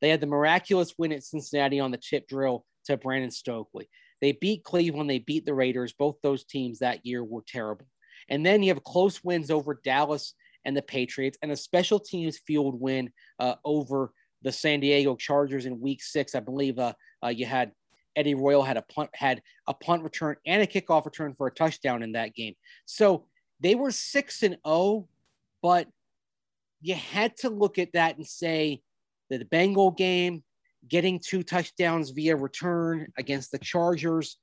They had the miraculous win at Cincinnati on the chip drill to Brandon Stokley. They beat Cleveland, they beat the Raiders. Both those teams that year were terrible. And then you have close wins over Dallas and the Patriots, and a special teams field win uh, over the San Diego Chargers in Week Six. I believe uh, uh, you had Eddie Royal had a punt had a punt return and a kickoff return for a touchdown in that game. So they were six and zero, oh, but you had to look at that and say the Bengal game, getting two touchdowns via return against the Chargers,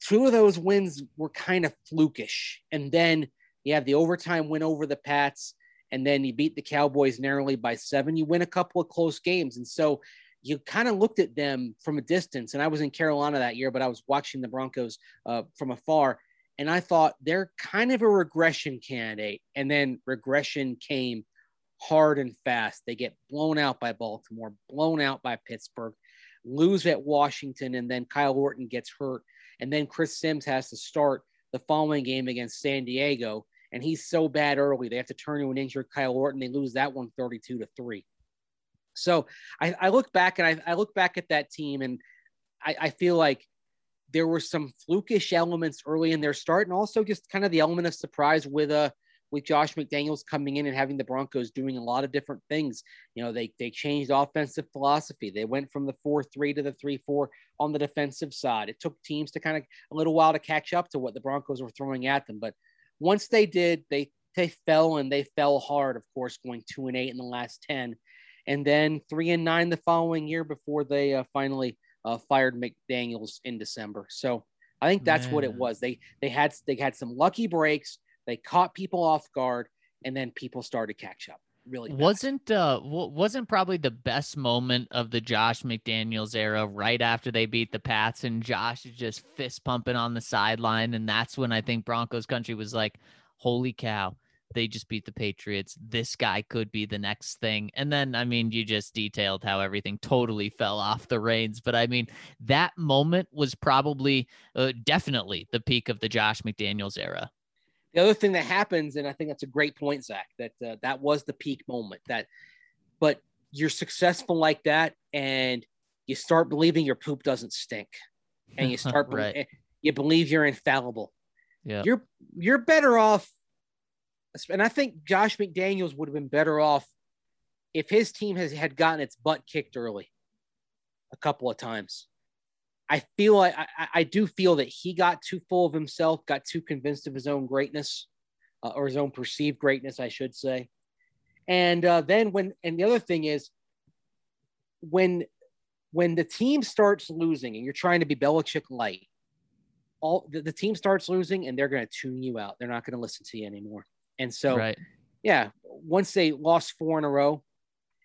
two of those wins were kind of flukish, and then you have the overtime win over the Pats, and then you beat the Cowboys narrowly by seven. You win a couple of close games. And so you kind of looked at them from a distance. And I was in Carolina that year, but I was watching the Broncos uh, from afar. And I thought they're kind of a regression candidate. And then regression came hard and fast. They get blown out by Baltimore, blown out by Pittsburgh, lose at Washington, and then Kyle Orton gets hurt. And then Chris Sims has to start the following game against San Diego and he's so bad early. They have to turn to an injured Kyle Orton. They lose that one 32 to three. So I, I look back and I, I, look back at that team and I, I feel like there were some flukish elements early in their start and also just kind of the element of surprise with uh with Josh McDaniels coming in and having the Broncos doing a lot of different things. You know, they they changed offensive philosophy. They went from the 4-3 to the 3-4 on the defensive side. It took teams to kind of a little while to catch up to what the Broncos were throwing at them, but once they did, they they fell and they fell hard, of course, going two and eight in the last 10, and then three and nine the following year before they uh, finally uh, fired McDaniels in December. So I think that's Man. what it was. They they had they had some lucky breaks. They caught people off guard, and then people started to catch up really fast. wasn't uh wasn't probably the best moment of the Josh McDaniels era right after they beat the Pats and Josh is just fist pumping on the sideline and that's when I think Broncos country was like holy cow they just beat the Patriots. This guy could be the next thing. And then I mean you just detailed how everything totally fell off the reins but I mean that moment was probably uh, definitely the peak of the Josh McDaniels era the other thing that happens, and I think that's a great point, Zach, that uh, that was the peak moment. That, but you're successful like that, and you start believing your poop doesn't stink, and you start right. be- you believe you're infallible. Yeah, you're you're better off. And I think Josh McDaniels would have been better off if his team has had gotten its butt kicked early, a couple of times. I feel like I, I, do feel that he got too full of himself, got too convinced of his own greatness, uh, or his own perceived greatness, I should say. And uh, then when, and the other thing is, when when the team starts losing and you're trying to be Belichick light, all the, the team starts losing and they're going to tune you out. They're not going to listen to you anymore. And so, right. yeah, once they lost four in a row,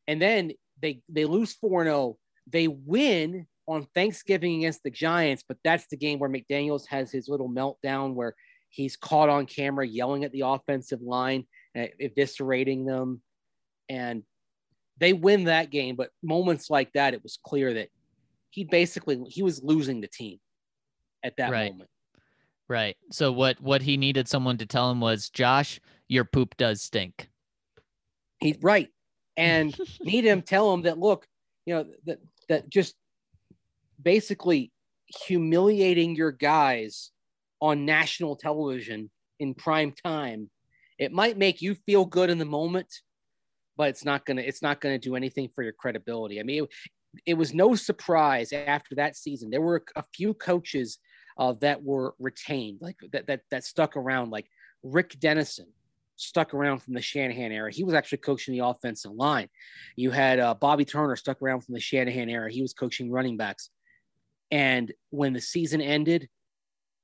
and then they they lose four in a row, they win on Thanksgiving against the Giants, but that's the game where McDaniels has his little meltdown where he's caught on camera yelling at the offensive line, and eviscerating them. And they win that game, but moments like that, it was clear that he basically he was losing the team at that right. moment. Right. So what what he needed someone to tell him was, Josh, your poop does stink. He's right. And need him tell him that look, you know, that that just basically humiliating your guys on national television in prime time. It might make you feel good in the moment, but it's not gonna it's not gonna do anything for your credibility. I mean, it, it was no surprise after that season. There were a few coaches uh, that were retained, like that that that stuck around, like Rick Dennison stuck around from the Shanahan era. He was actually coaching the offensive line. You had uh, Bobby Turner stuck around from the Shanahan era. He was coaching running backs. And when the season ended,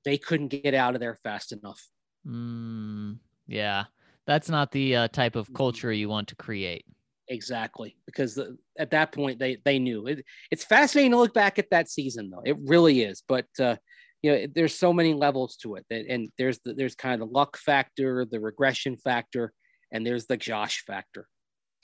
they couldn't get out of there fast enough. Mm, yeah, that's not the uh, type of culture you want to create. Exactly, because the, at that point they they knew it. It's fascinating to look back at that season, though. It really is. But uh, you know, there's so many levels to it, that, and there's the, there's kind of the luck factor, the regression factor, and there's the Josh factor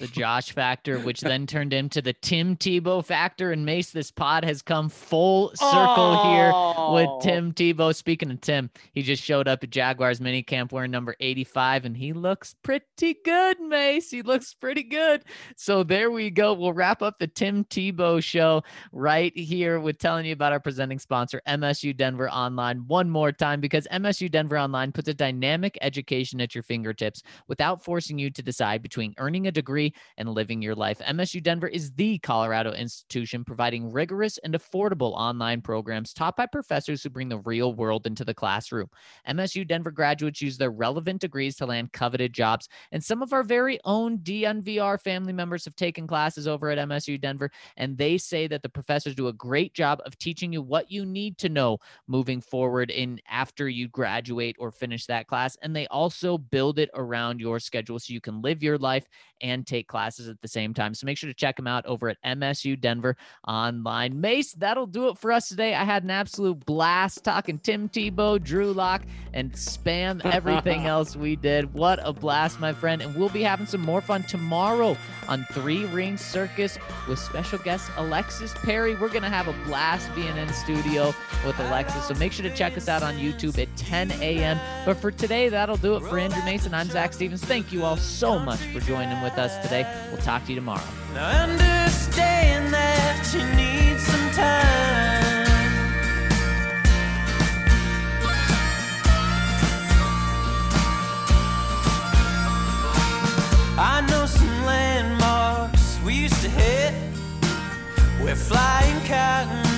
the Josh factor, which then turned into the Tim Tebow factor. And Mace, this pod has come full circle oh. here with oh. Tim Tebow. Speaking of Tim, he just showed up at Jaguars minicamp wearing number 85, and he looks pretty good, Mace. He looks pretty good. So there we go. We'll wrap up the Tim Tebow show right here with telling you about our presenting sponsor, MSU Denver Online, one more time because MSU Denver Online puts a dynamic education at your fingertips without forcing you to decide between earning a degree and living your life. MSU Denver is the Colorado institution providing rigorous and affordable online programs taught by professors who bring the real world into the classroom. MSU Denver graduates use their relevant degrees to land coveted jobs, and some of our very own DNVR family members have taken classes over at MSU Denver, and they say that the professors do a great job of teaching you what you need to know moving forward in after you graduate or finish that class, and they also build it around your schedule so you can live your life and take classes at the same time. So make sure to check them out over at MSU Denver online. Mace, that'll do it for us today. I had an absolute blast talking Tim Tebow, Drew Lock, and spam everything else we did. What a blast, my friend. And we'll be having some more fun tomorrow on Three Ring Circus with special guest Alexis Perry. We're going to have a blast being in studio with Alexis. So make sure to check us out on YouTube at 10 a.m. But for today, that'll do it for Andrew Mason. I'm Zach Stevens. Thank you all so much for joining with us today. We'll talk to you tomorrow. Now understand that you need some time. I know some landmarks we used to hit where flying cotton